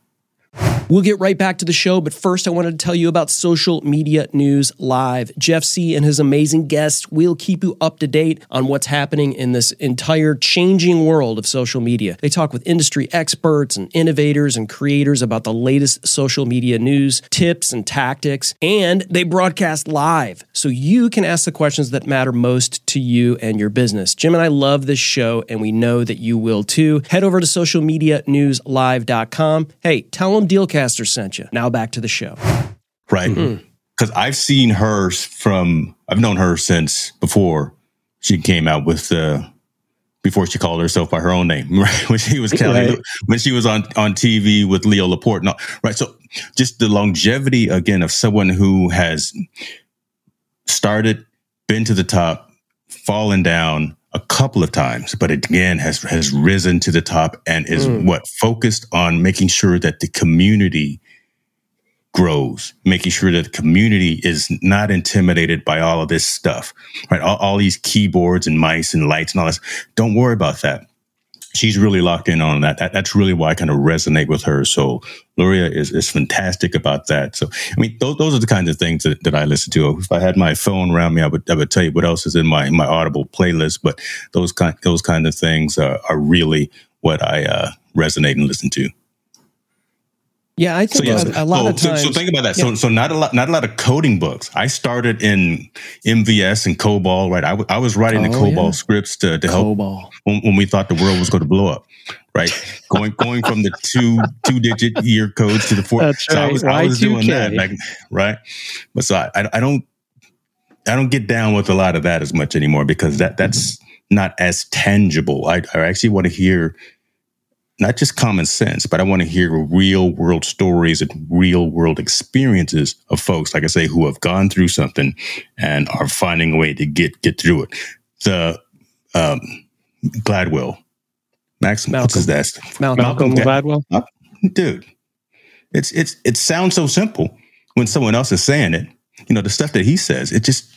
We'll get right back to the show, but first I wanted to tell you about Social Media News Live. Jeff Sieh and his amazing guests will keep you up to date on what's happening in this entire changing world of social media. They talk with industry experts and innovators and creators about the latest social media news, tips, and tactics, and they broadcast live so you can ask the questions that matter most to you and your business. Jim and I love this show, and we know that you will too. Head over to socialmedianewslive.com. Hey, tell them Dealcaster sent you. Now back to the show. Right. Because mm-hmm. I've seen her from, I've known her since before she came out with the, uh, before she called herself by her own name, [laughs] right? When she was Cali, right. when she was on, on TV with Leo Laporte. No, right. So just the longevity again of someone who has started, been to the top, fallen down, a couple of times, but again has has risen to the top and is mm. what focused on making sure that the community grows, making sure that the community is not intimidated by all of this stuff, right? All, all these keyboards and mice and lights and all this. Don't worry about that she's really locked in on that. that. That's really why I kind of resonate with her. So Luria is, is fantastic about that. So, I mean, those, those are the kinds of things that, that I listen to. If I had my phone around me, I would, I would tell you what else is in my, my Audible playlist, but those kind, those kind of things are, are really what I uh, resonate and listen to. Yeah, I think so, a, a, lot so, of times. So, so think about that. Yeah. So, so not a lot, not a lot of coding books. I started in MVS and COBOL. Right, I, w- I was writing oh, the COBOL yeah. scripts to, to help when, when, we thought the world was going to blow up. Right, going going from the two two digit year codes to the four. That's so right. I was, I was doing that. Like, right, but so I, I don't I don't get down with a lot of that as much anymore because that that's not as tangible. I, I actually want to hear not just common sense, but I want to hear real world stories and real world experiences of folks, like I say, who have gone through something and are finding a way to get get through it. The um, Gladwell, Max, Malcolm. what's his that? Malcolm, Malcolm Gladwell, uh, dude. It's it's it sounds so simple when someone else is saying it. You know, the stuff that he says, it just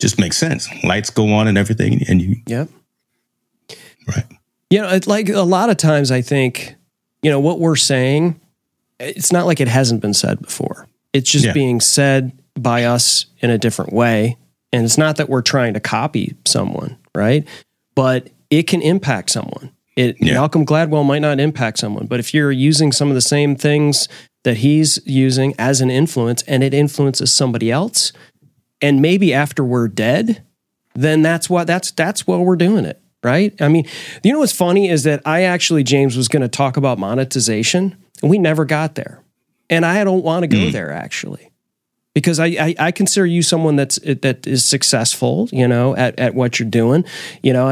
just makes sense. Lights go on and everything, and you. Yep. Right. You know, it's like a lot of times I think, you know, what we're saying, it's not like it hasn't been said before. It's just yeah. being said by us in a different way. And it's not that we're trying to copy someone, right? But it can impact someone. It yeah. Malcolm Gladwell might not impact someone, but if you're using some of the same things that he's using as an influence and it influences somebody else, and maybe after we're dead, then that's what that's that's what we're doing it right? I mean, you know what's funny is that I actually, James, was going to talk about monetization and we never got there. And I don't want to go mm. there actually. Because I, I, I, consider you someone that's that is successful, you know, at, at what you're doing. You know,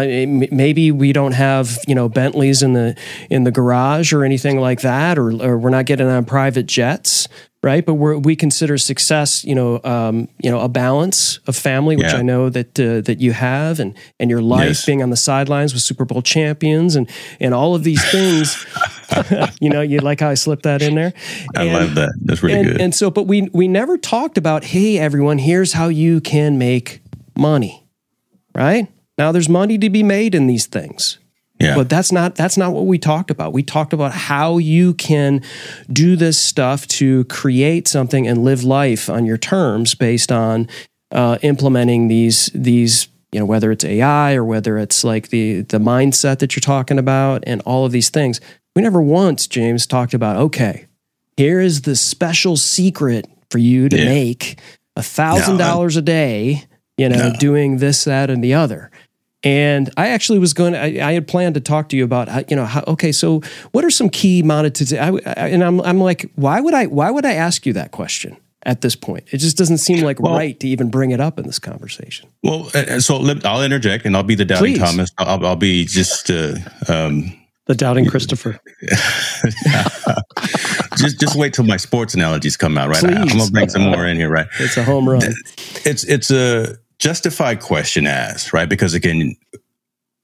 maybe we don't have you know Bentleys in the in the garage or anything like that, or, or we're not getting on private jets, right? But we we consider success, you know, um, you know, a balance of family, which yeah. I know that uh, that you have, and and your life yes. being on the sidelines with Super Bowl champions, and and all of these things. [laughs] [laughs] you know, you like how I slipped that in there. I and, love that. That's really and, good. And so, but we we never talked about, hey, everyone, here's how you can make money, right? Now, there's money to be made in these things. Yeah. But that's not that's not what we talked about. We talked about how you can do this stuff to create something and live life on your terms based on uh, implementing these these you know whether it's AI or whether it's like the the mindset that you're talking about and all of these things. We never once James talked about okay, here is the special secret for you to yeah. make a thousand dollars a day. You know, no. doing this, that, and the other. And I actually was going. I, I, had planned to talk to you about, how, you know, how, okay, so what are some key monetization? And I'm, I'm like, why would I? Why would I ask you that question at this point? It just doesn't seem like well, right to even bring it up in this conversation. Well, so let, I'll interject, and I'll be the doubting Please. Thomas. I'll, I'll, be just uh, um, the doubting Christopher. [laughs] just just wait till my sports analogies come out, right? Please. I'm gonna bring some more in here, right? It's a home run. It's it's a justified question asked, right? Because again,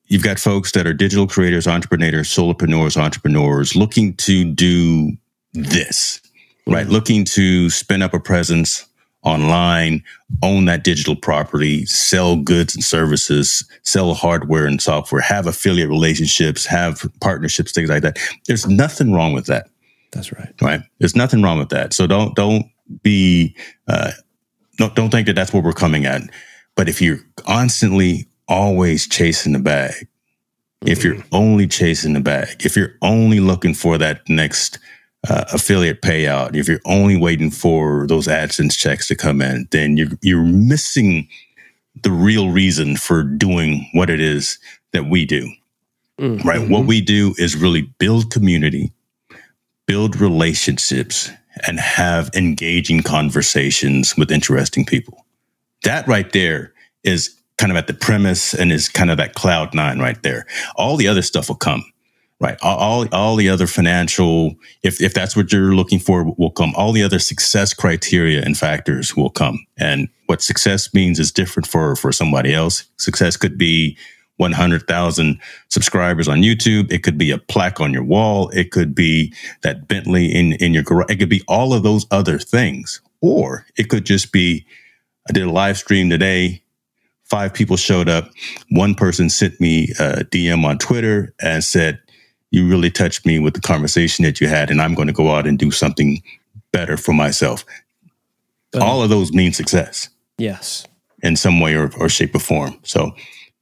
you've got folks that are digital creators, entrepreneurs, solopreneurs, entrepreneurs looking to do this, right? Mm-hmm. Looking to spin up a presence online, own that digital property, sell goods and services, sell hardware and software, have affiliate relationships, have partnerships, things like that. There's nothing wrong with that. That's right. Right. There's nothing wrong with that. So don't don't be uh, don't don't think that that's what we're coming at. But if you're constantly always chasing the bag, mm-hmm. if you're mm-hmm. only chasing the bag, if you're only looking for that next uh, affiliate payout, if you're only waiting for those AdSense checks to come in, then you're you're missing the real reason for doing what it is that we do. Mm-hmm. Right? What we do is really build community, build relationships, and have engaging conversations with interesting people. That right there is kind of at the premise and is kind of that cloud nine right there. All the other stuff will come right? All, all the other financial, if, if that's what you're looking for, will come. All the other success criteria and factors will come. And what success means is different for, for somebody else. Success could be 100,000 subscribers on YouTube. It could be a plaque on your wall. It could be that Bentley in, in your garage. It could be all of those other things. Or it could just be, I did a live stream today. Five people showed up. One person sent me a DM on Twitter and said, you really touched me with the conversation that you had, and I'm going to go out and do something better for myself. But, All of those mean success. Yes. In some way or, or shape or form. So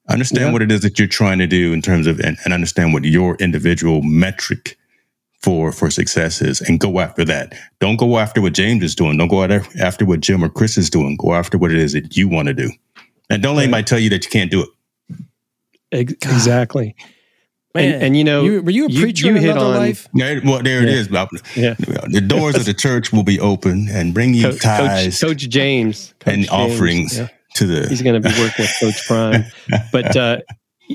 understand what it is that you're trying to do in terms of, and, and understand what your individual metric for for success is and go after that. Don't go after what James is doing. Don't go after what Jim or Chris is doing. Go after what it is that you want to do. And don't let anybody tell you that you can't do it. Exactly. Man, and, and, you know, you, were you a preacher you, you in another on, life? Yeah, well, there yeah. it is. Yeah. The doors of the church will be open and bring you Co- tithes, Coach, Coach James, Coach and James, offerings yeah. to the. He's going to be working with Coach Prime, [laughs] but uh,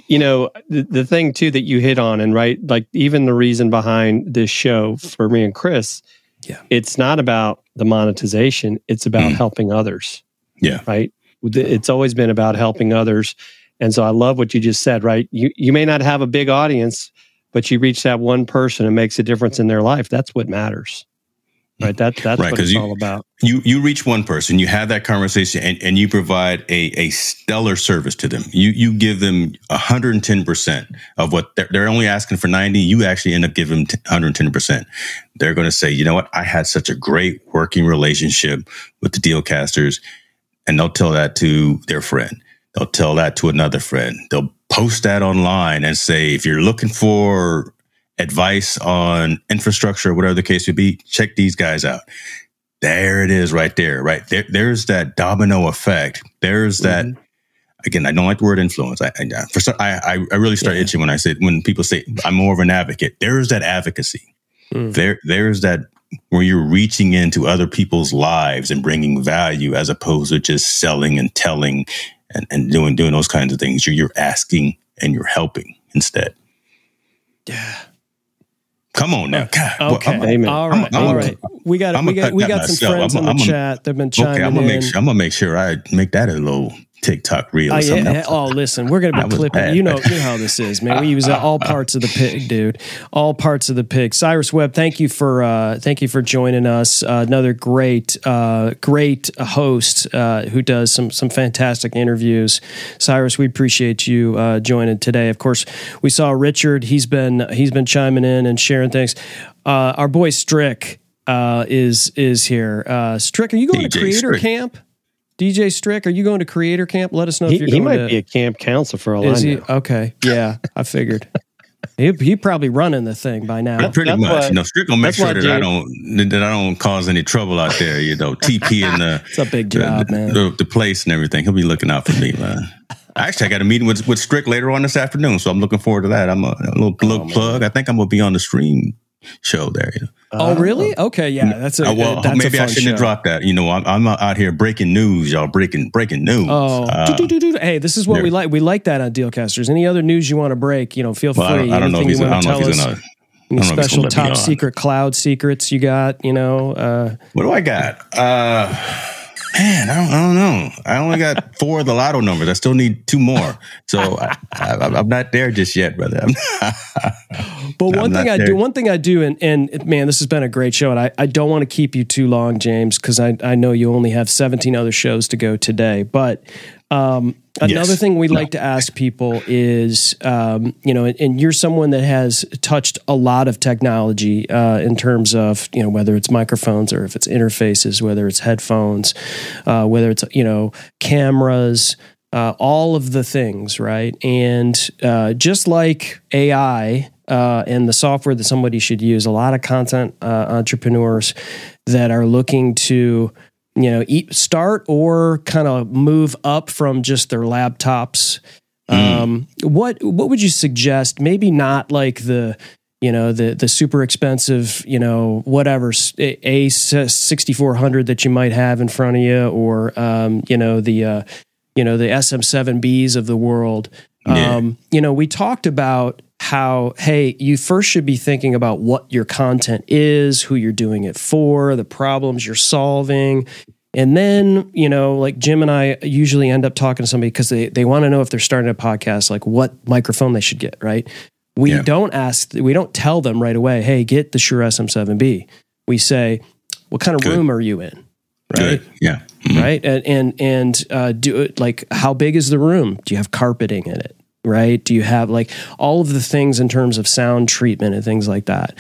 you know the, the thing too that you hit on, and right, like even the reason behind this show for me and Chris, yeah, it's not about the monetization; it's about mm. helping others. Yeah, right. It's always been about helping others and so I love what you just said, right? You you may not have a big audience, but you reach that one person and makes a difference in their life. That's what matters. Right. That, that's right, what it's you, all about. You you reach one person, you have that conversation and, and you provide a, a stellar service to them. You you give them 110% of what they're, they're only asking for 90. You actually end up giving them 110%. They're going to say, you know what? I had such a great working relationship with the Dealcasters. And they'll tell that to their friend They'll tell that to another friend. They'll post that online and say, if you're looking for advice on infrastructure, whatever the case would be, check these guys out. There it is right there, right there. There's that domino effect. There's that. Mm-hmm. Again, I don't like the word influence. I, I for I, I really start yeah. itching when I say when people say I'm more of an advocate. There's that advocacy. Mm. There, there's that where you're reaching into other people's lives and bringing value as opposed to just selling and telling and, and doing doing those kinds of things. You're, you're asking and you're helping instead. Yeah. Come on now. God, okay. Well, I'm, all right. I'm, I'm, all right. We got we got we got some friends in the chat. They've been chiming okay, I'm gonna in. Make sure, I'm gonna make sure I make that a little TikTok reel. Oh, yeah. oh, listen, we're gonna be clipping. You know, you know how this is, man. We use [laughs] all parts of the pig, dude. All parts of the pig. Cyrus Webb, thank you for uh, thank you for joining us. Uh, another great uh, great host uh, who does some some fantastic interviews. Cyrus, we appreciate you uh, joining today. Of course, we saw Richard. He's been he's been chiming in and sharing things. Uh, our boy Strick is is here. Strick, are you going DJ to Creator Strick. Camp? DJ Strick, are you going to Creator Camp? Let us know he, if you're he going. He might be a camp counselor for all Is I know. He? Okay, yeah, I figured. [laughs] he, he probably running the thing by now. pretty that's much. Why, you know, Strick gonna make sure that James, I don't that I don't cause any trouble out there. You know, TP [laughs] and the it's a big job, the, man. The, the, place and everything. He'll be looking out for me, man. Actually, I got a meeting with with Strick later on this afternoon, so I'm looking forward to that. I'm a, a little, oh, little oh, plug. I think I'm gonna be on the stream show there. You know? Oh, really? Okay, yeah, that's a uh, well. That's maybe I shouldn't show. have dropped that. You know, I'm, I'm, out here breaking news, y'all. Breaking breaking news. Oh, uh, hey, this is what there. we like. We like that on Dealcasters. Any other news you want to break? You know, feel well, free. I don't, I don't know if he's, I don't know if he's gonna. Any special top secret cloud secrets you got? You know, uh, what do I got? Uh, Man, I don't, I don't know. I only got [laughs] four of the lotto numbers. I still need two more. So [laughs] I, am not there just yet, brother. [laughs] but one thing I there. do, one thing I do, and, and man, this has been a great show. And I, I don't want to keep you too long, James, because I, I know you only have 17 other shows to go today. But um, another yes. thing we no. like to ask people is, um, you know, and, and, you're someone that has touched a lot of technology uh, in terms of, you know, whether it's microphones or if it's interfaces, whether it's headphones, uh, whether it's, you know, cameras, uh, all of the things, right? And uh, just like AI uh, and the software that somebody should use, a lot of content uh, entrepreneurs that are looking to you know eat, start or kind of move up from just their laptops mm. um, what what would you suggest maybe not like the you know the the super expensive you know whatever a 6400 that you might have in front of you or um, you know the uh, you know the sm7bs of the world yeah. um, you know we talked about how, hey, you first should be thinking about what your content is, who you're doing it for, the problems you're solving. And then, you know, like Jim and I usually end up talking to somebody because they, they want to know if they're starting a podcast, like what microphone they should get, right? We yeah. don't ask, we don't tell them right away, hey, get the Shure SM7B. We say, what kind of Good. room are you in? Right. Good. Yeah. Mm-hmm. Right. And, and, and uh, do it like, how big is the room? Do you have carpeting in it? Right? Do you have like all of the things in terms of sound treatment and things like that?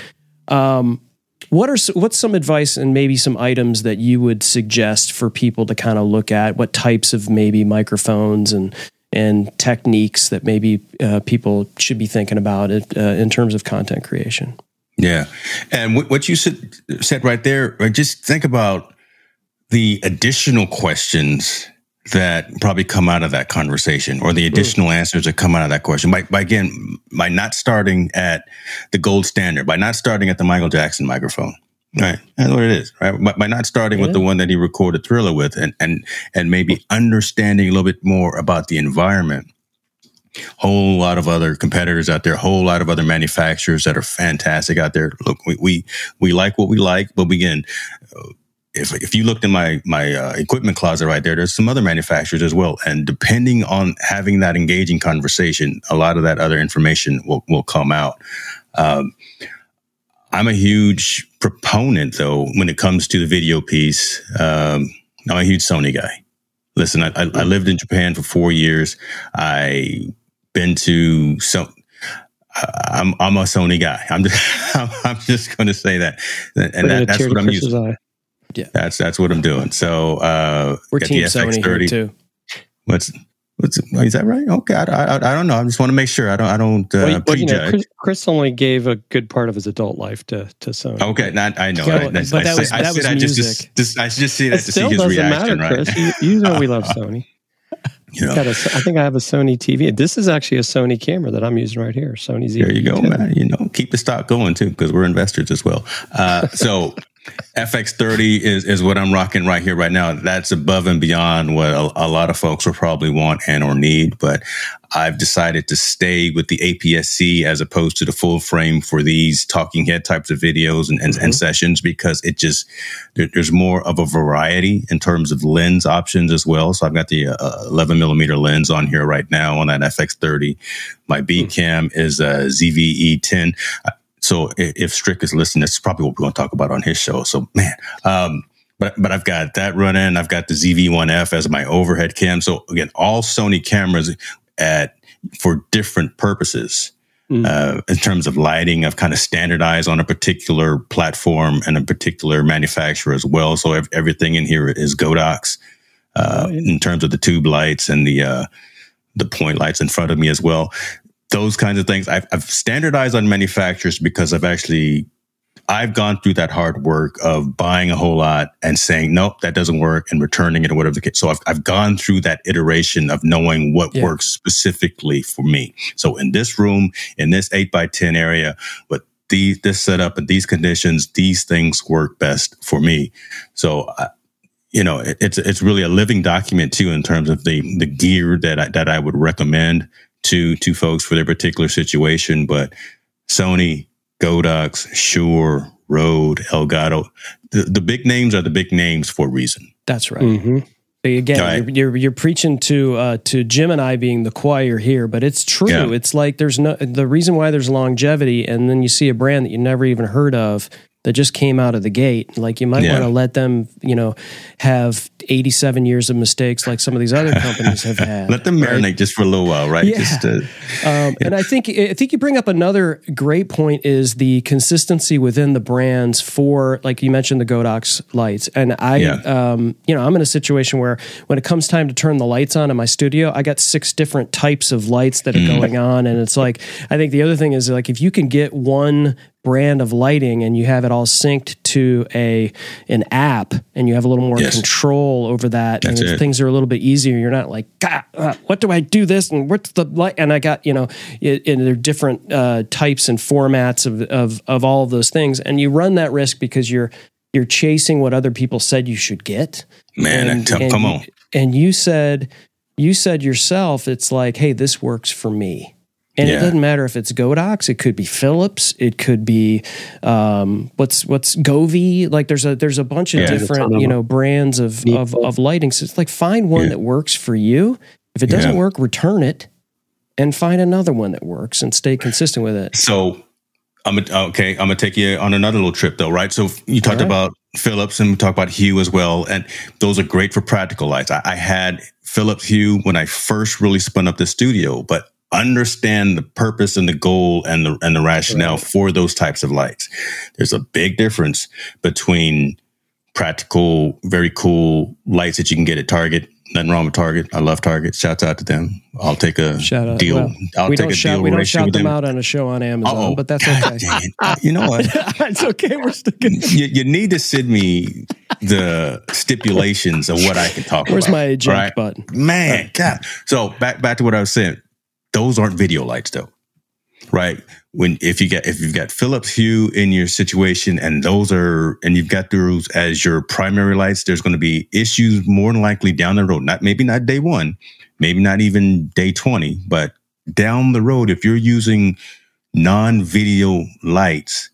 Um, what are what's some advice and maybe some items that you would suggest for people to kind of look at? What types of maybe microphones and and techniques that maybe uh, people should be thinking about it, uh, in terms of content creation? Yeah, and w- what you said said right there, just think about the additional questions that probably come out of that conversation or the additional mm. answers that come out of that question by, by again by not starting at the gold standard by not starting at the michael jackson microphone right that's what it is right by, by not starting yeah. with the one that he recorded thriller with and and and maybe understanding a little bit more about the environment whole lot of other competitors out there, whole lot of other manufacturers that are fantastic out there. Look, we we, we like what we like, but we again, if if you looked in my my uh, equipment closet right there, there's some other manufacturers as well. And depending on having that engaging conversation, a lot of that other information will will come out. Um, I'm a huge proponent, though, when it comes to the video piece. Um, I'm a huge Sony guy. Listen, I, I, I lived in Japan for four years. I been to so I'm I'm a Sony guy. I'm just [laughs] I'm, just going to say that, and that, that's what I'm using. Eye. Yeah, that's that's what I'm doing. So uh, we're team Sony here too. What's what's is that right? Okay, I, I, I don't know. I just want to make sure I don't I don't uh, well, well, you know, Chris, Chris, only gave a good part of his adult life to to Sony. Okay, not I know. I, but that was I, that was I just, music. Just, I just see that to see his reaction. Matter, right? Chris. You, you know we love [laughs] Sony. You know, a, I think I have a Sony TV. This is actually a Sony camera that I'm using right here. Sony's. There you go, man. You know, keep the stock going too, because we're investors as well. Uh, so FX30 is, is what I'm rocking right here, right now. That's above and beyond what a, a, lot of folks will probably want and or need. But I've decided to stay with the APS-C as opposed to the full frame for these talking head types of videos and, and, mm-hmm. and sessions because it just, there, there's more of a variety in terms of lens options as well. So I've got the uh, 11 millimeter lens on here right now on that FX30. My B cam mm-hmm. is a ZVE 10. So if Strick is listening, that's probably what we're going to talk about on his show. So man, um, but but I've got that running. I've got the ZV1F as my overhead cam. So again, all Sony cameras at for different purposes. Mm. Uh, in terms of lighting, I've kind of standardized on a particular platform and a particular manufacturer as well. So everything in here is Godox uh, oh, in terms of the tube lights and the uh, the point lights in front of me as well those kinds of things. I've, I've standardized on manufacturers because I've actually I've gone through that hard work of buying a whole lot and saying, nope, that doesn't work and returning it or whatever the case. So I've, I've gone through that iteration of knowing what yeah. works specifically for me. So in this room, in this eight by 10 area, but these, this setup and these conditions, these things work best for me. So, uh, you know, it, it's, it's really a living document too, in terms of the, the gear that I, that I would recommend to to folks for their particular situation. But Sony, Godox, Shure, Rode, Elgato. The, the big names are the big names for a reason. That's right. Mm-hmm. Again, right. you're, you're, you're preaching to uh, to Jim and I being the choir here, but it's true. Yeah. It's like there's no the reason why there's longevity, and then you see a brand that you never even heard of that just came out of the gate. Like you might yeah. want to let them, you know, have 87 years of mistakes like some of these other [laughs] companies have had. let them marinate right? just for a little while, right? Yeah. Just um, yeah. And I think I think you bring up another great point is the consistency within the brands for, like you mentioned, the Godox lights. And I, yeah. um, you know, I'm in a situation where when it comes time to turn the lights on in my studio, I got six different types of lights that are mm. going on, and it's like I think the other thing is like if you can get one brand of lighting and you have it all synced to a an app and you have a little more yes. control over that That's and things are a little bit easier. You're not like uh, what do I do this and what's the light? And I got you know it, and there are different uh, types and formats of, of of all of those things. And you run that risk because you're you're chasing what other people said you should get. Man and, and, come on. and you said you said yourself it's like hey this works for me and yeah. it doesn't matter if it's Godox, it could be Philips, it could be um, what's what's Govee. Like there's a there's a bunch of yeah, different you know brands of, of of lighting. So it's like find one yeah. that works for you. If it doesn't work, return it and find another one that works and stay consistent with it. So I'm a, okay. I'm gonna take you on another little trip though, right? So you talked right. about Philips and we talked about Hue as well, and those are great for practical lights. I, I had Philips Hue when I first really spun up the studio, but understand the purpose and the goal and the and the rationale right. for those types of lights. There's a big difference between practical, very cool lights that you can get at Target. Nothing wrong with Target. I love Target. Shouts out to them. I'll take a out. deal. Well, I'll we take don't a shout, deal. We don't shout them, them out on a show on Amazon, Uh-oh. but that's okay. Uh, you know what? [laughs] it's okay. We're sticking. You, you, need to send me the stipulations of what I can talk Where's about. Where's my eject right? button? Man, God. So back back to what I was saying those aren't video lights though. Right. When if you get if you've got Philips Hue in your situation and those are and you've got those as your primary lights, there's going to be issues more than likely down the road. Not maybe not day one, maybe not even day 20, but down the road, if you're using non-video lights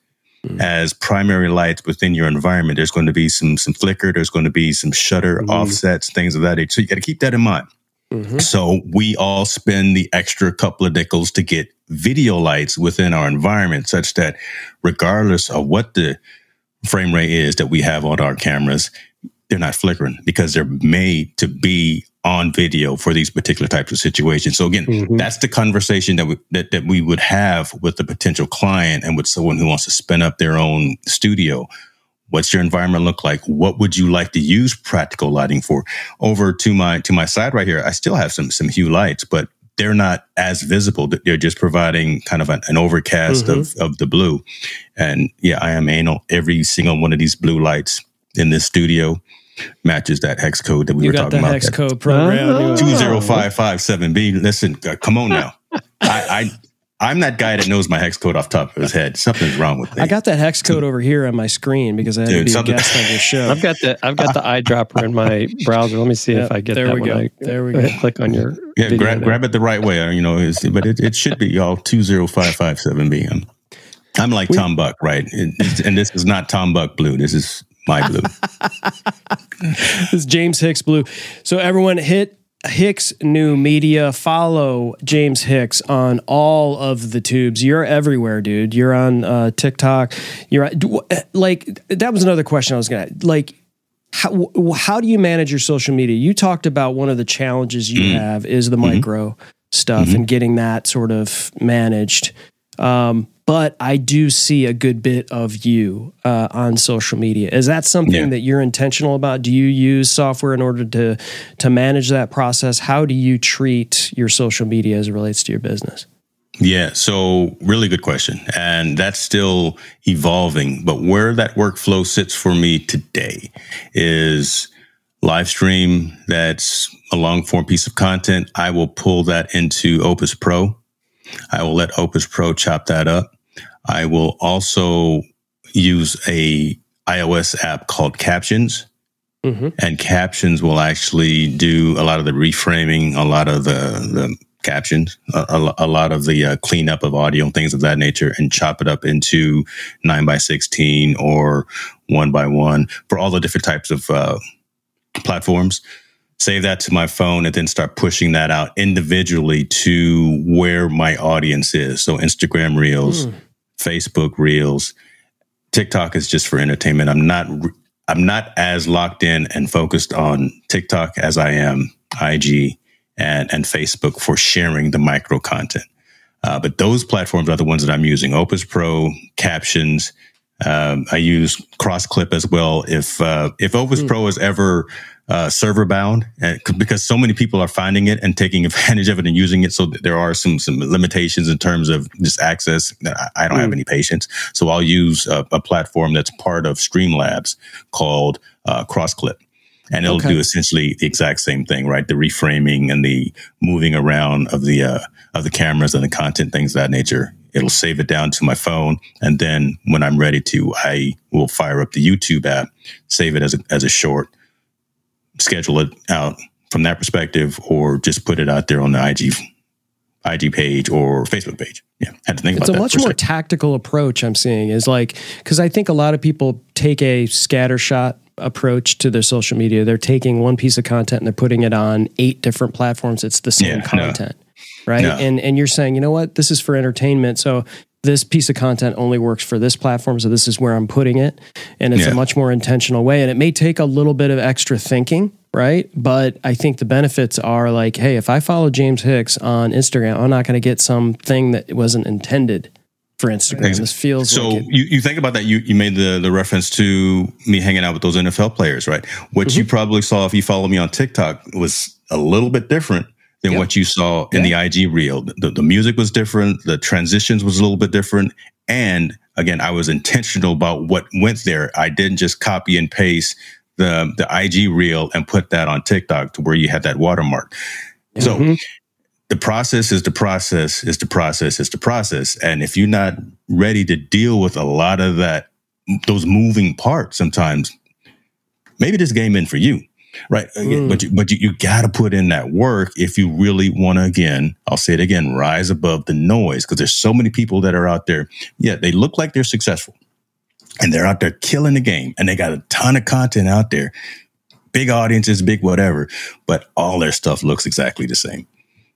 mm. as primary lights within your environment, there's going to be some some flicker, there's going to be some shutter mm. offsets, things of that age. So you got to keep that in mind. Mm-hmm. So we all spend the extra couple of nickels to get video lights within our environment such that regardless of what the frame rate is that we have on our cameras, they're not flickering because they're made to be on video for these particular types of situations. So again, mm-hmm. that's the conversation that we, that, that we would have with the potential client and with someone who wants to spin up their own studio. What's your environment look like? What would you like to use practical lighting for? Over to my to my side right here, I still have some some hue lights, but they're not as visible. They're just providing kind of an, an overcast mm-hmm. of, of the blue. And yeah, I am anal. Every single one of these blue lights in this studio matches that hex code that we you were talking about. Hex code program. Two zero five five seven B. Listen, uh, come on now. [laughs] I, I'm that guy that knows my hex code off top of his head. Something's wrong with me. I got that hex code over here on my screen because I had Dude, to be a guest on your show. I've got the I've got the [laughs] eyedropper in my browser. Let me see yep, if I get there. That we go. I, there we go. Click on your yeah. Grab, grab it the right way. Uh, you know, but it, it should be y'all two zero five five seven B. I'm, I'm like we, Tom Buck, right? It, and this is not Tom Buck blue. This is my blue. [laughs] this is James Hicks blue. So everyone hit Hicks New Media. Follow James Hicks on all of the tubes. You're everywhere, dude. You're on uh, TikTok. You're like that was another question I was gonna like. How, how do you manage your social media? You talked about one of the challenges you mm-hmm. have is the mm-hmm. micro stuff mm-hmm. and getting that sort of managed. Um, but I do see a good bit of you uh, on social media. Is that something yeah. that you're intentional about? Do you use software in order to to manage that process? How do you treat your social media as it relates to your business? Yeah, so really good question. And that's still evolving. But where that workflow sits for me today is live stream that's a long form piece of content. I will pull that into Opus Pro. I will let Opus Pro chop that up. I will also use a iOS app called Captions. Mm-hmm. And Captions will actually do a lot of the reframing, a lot of the, the captions, a, a, lot of the uh, cleanup of audio and things of that nature, and chop it up into nine by sixteen or one by one for all the different types of uh, platforms. Save that to my phone and then start pushing that out individually to where my audience is. So Instagram Reels, mm. Facebook Reels, TikTok is just for entertainment. I'm not I'm not as locked in and focused on TikTok as I am IG and, and Facebook for sharing the micro content. Uh, but those platforms are the ones that I'm using. Opus Pro, Captions. Um, I use CrossClip as well. If uh, if Opus mm. Pro is ever uh, server bound and, because so many people are finding it and taking advantage of it and using it. So there are some some limitations in terms of just access. I don't mm. have any patience, so I'll use a, a, platform that's part of Streamlabs called uh, CrossClip. And it'll okay. do essentially the exact same thing, right? The reframing and the moving around of the uh, of the cameras and the content, things of that nature. It'll save it down to my phone, and then when I'm ready to, I will fire up the YouTube app, save it as a, as a short, schedule it out from that perspective, or just put it out there on the IG IG page or Facebook page. Yeah, had to think it's about that. It's a much more tactical approach. I'm seeing is like because I think a lot of people take a scattershot approach to their social media. They're taking one piece of content and they're putting it on eight different platforms. It's the same yeah, content, no. right? No. And and you're saying, you know what, this is for entertainment. So this piece of content only works for this platform. So this is where I'm putting it. And it's yeah. a much more intentional way. And it may take a little bit of extra thinking, right? But I think the benefits are like, hey, if I follow James Hicks on Instagram, I'm not going to get something that wasn't intended for Instagram. This feels so. Like you, you think about that. You you made the the reference to me hanging out with those NFL players, right? What mm-hmm. you probably saw if you follow me on TikTok was a little bit different than yep. what you saw in yeah. the IG reel. The, the music was different. The transitions was a little bit different. And again, I was intentional about what went there. I didn't just copy and paste the the IG reel and put that on TikTok to where you had that watermark. Mm-hmm. So the process is the process is the process is the process. And if you're not ready to deal with a lot of that, those moving parts sometimes, maybe this game in for you. Right. Mm. But you, but you, you got to put in that work if you really want to, again, I'll say it again, rise above the noise because there's so many people that are out there. Yeah, they look like they're successful and they're out there killing the game and they got a ton of content out there, big audiences, big whatever, but all their stuff looks exactly the same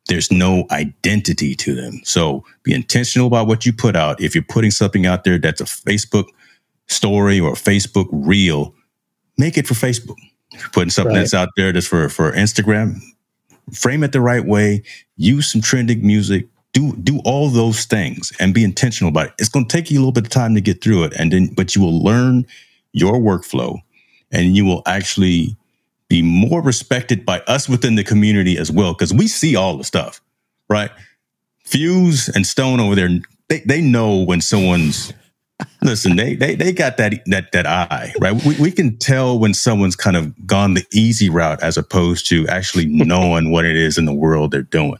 there's no identity to them. So be intentional about what you put out. If you're putting something out there that's a Facebook story or a Facebook reel, make it for Facebook. Putting something right. that's out there that's for, for Instagram, frame it the right way, use some trending music, do do all those things and be intentional about it. It's going to take you a little bit of time to get through it and then but you will learn your workflow and you will actually be more respected by us within the community as well, because we see all the stuff, right? Fuse and Stone over there, they, they know when someone's listen, they, they they got that that that eye, right? We we can tell when someone's kind of gone the easy route as opposed to actually [laughs] knowing what it is in the world they're doing.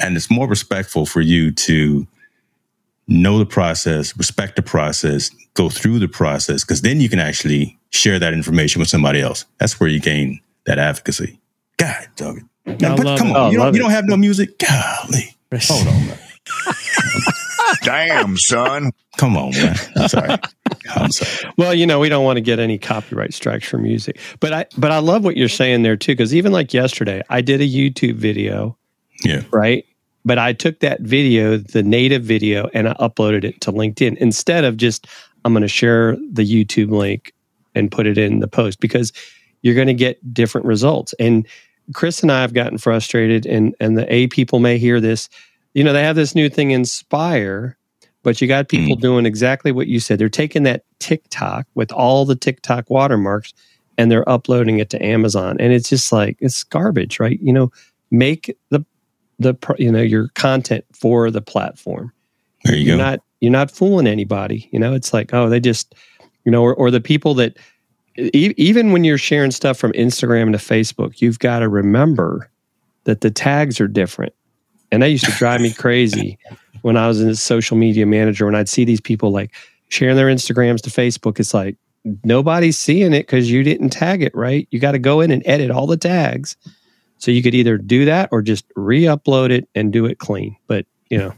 And it's more respectful for you to know the process, respect the process, go through the process, because then you can actually share that information with somebody else. That's where you gain that advocacy. God, dog. Now, but, come it. on, oh, you, don't, you don't have no music. Golly, hold on. [laughs] Damn, son. Come on, man. Sorry. [laughs] I'm sorry. Well, you know, we don't want to get any copyright strikes for music, but I but I love what you're saying there too, because even like yesterday, I did a YouTube video. Yeah. Right. But I took that video, the native video, and I uploaded it to LinkedIn instead of just I'm going to share the YouTube link and put it in the post because you're going to get different results. And Chris and I have gotten frustrated, and and the A people may hear this. You know, they have this new thing, Inspire, but you got people mm. doing exactly what you said. They're taking that TikTok with all the TikTok watermarks and they're uploading it to Amazon, and it's just like it's garbage, right? You know, make the the you know your content for the platform. There you go. you're go. Not you're not fooling anybody. You know, it's like oh they just you know, or, or the people that e- even when you're sharing stuff from Instagram to Facebook, you've got to remember that the tags are different. And that used to drive me [laughs] crazy when I was in a social media manager. When I'd see these people like sharing their Instagrams to Facebook, it's like nobody's seeing it because you didn't tag it right. You got to go in and edit all the tags So you could either do that or just re-upload it and do it clean. But you know,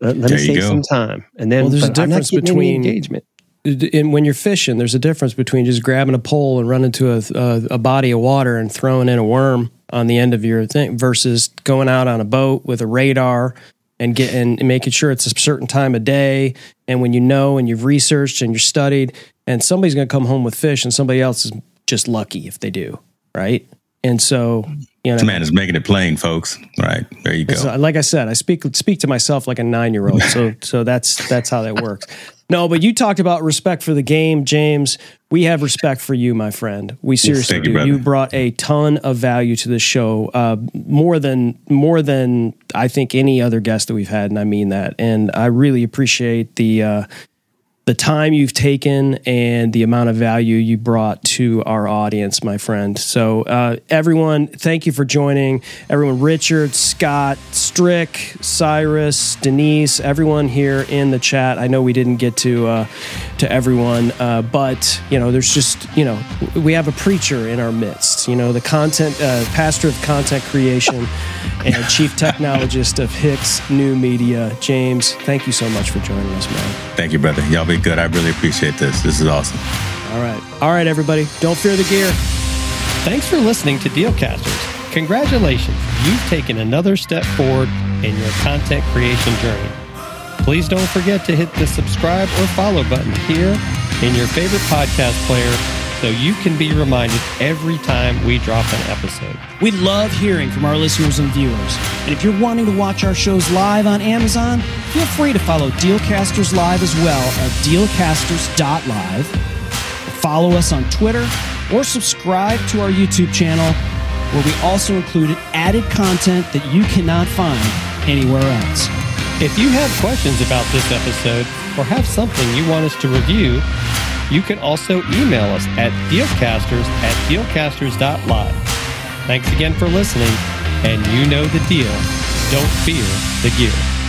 let, let me There save go. some time. And then Well, there's a but I'm not difference between- engagement. and when you're fishing, there's a difference between just grabbing a pole and running to a, a, uh, a body of water and throwing in a worm on the end of your thing versus going out on a boat with a radar and getting and making sure it's a certain time of day. And when you know and you've researched and you're studied, and somebody's going to come home with fish, and somebody else is just lucky if they do, right? And so, you know, This man is making it plain, folks. Right there, you go. so, like I said, I speak speak to myself like a nine year old. So so that's that's how that works. No, but you talked about respect for the game, James. We have respect for you, my friend. We seriously thank you, do. brother. You brought a ton of value to the show, uh, more than more than I think any other guest that we've had, and I mean that. And I really appreciate the. Uh, the time you've taken and the amount of value you brought to our audience, my friend. So, uh, everyone, thank you for joining. Everyone, Richard, Scott, Strick, Cyrus, Denise, everyone here in the chat. I know we didn't get to uh, to everyone, uh, but you know, there's just you know, we have a preacher in our midst. You know, the content uh, pastor of content creation and [laughs] chief technologist of Hicks New Media, James. Thank you so much for joining us, man. Thank you, brother. Y'all good. I really appreciate this. This is awesome. All right. All right, everybody. Don't fear the gear. Thanks for listening to Dialcasters. Congratulations, you've taken another step forward in your content creation journey. Please don't forget to hit the subscribe or follow button here in your favorite podcast player so you can be reminded every time we drop an episode. We love hearing from our listeners and viewers. And if you're wanting to watch our shows live on Amazon, feel free to follow Dialcasters Live as well at dialcasters.live. Follow us on Twitter or subscribe to our YouTube channel where we also included added content that you cannot find anywhere else. If you have questions about this episode or have something you want us to review, you can also email us at dialcasters at dialcasters.live. Thanks again for listening, and you know the deal. Don't fear the gear.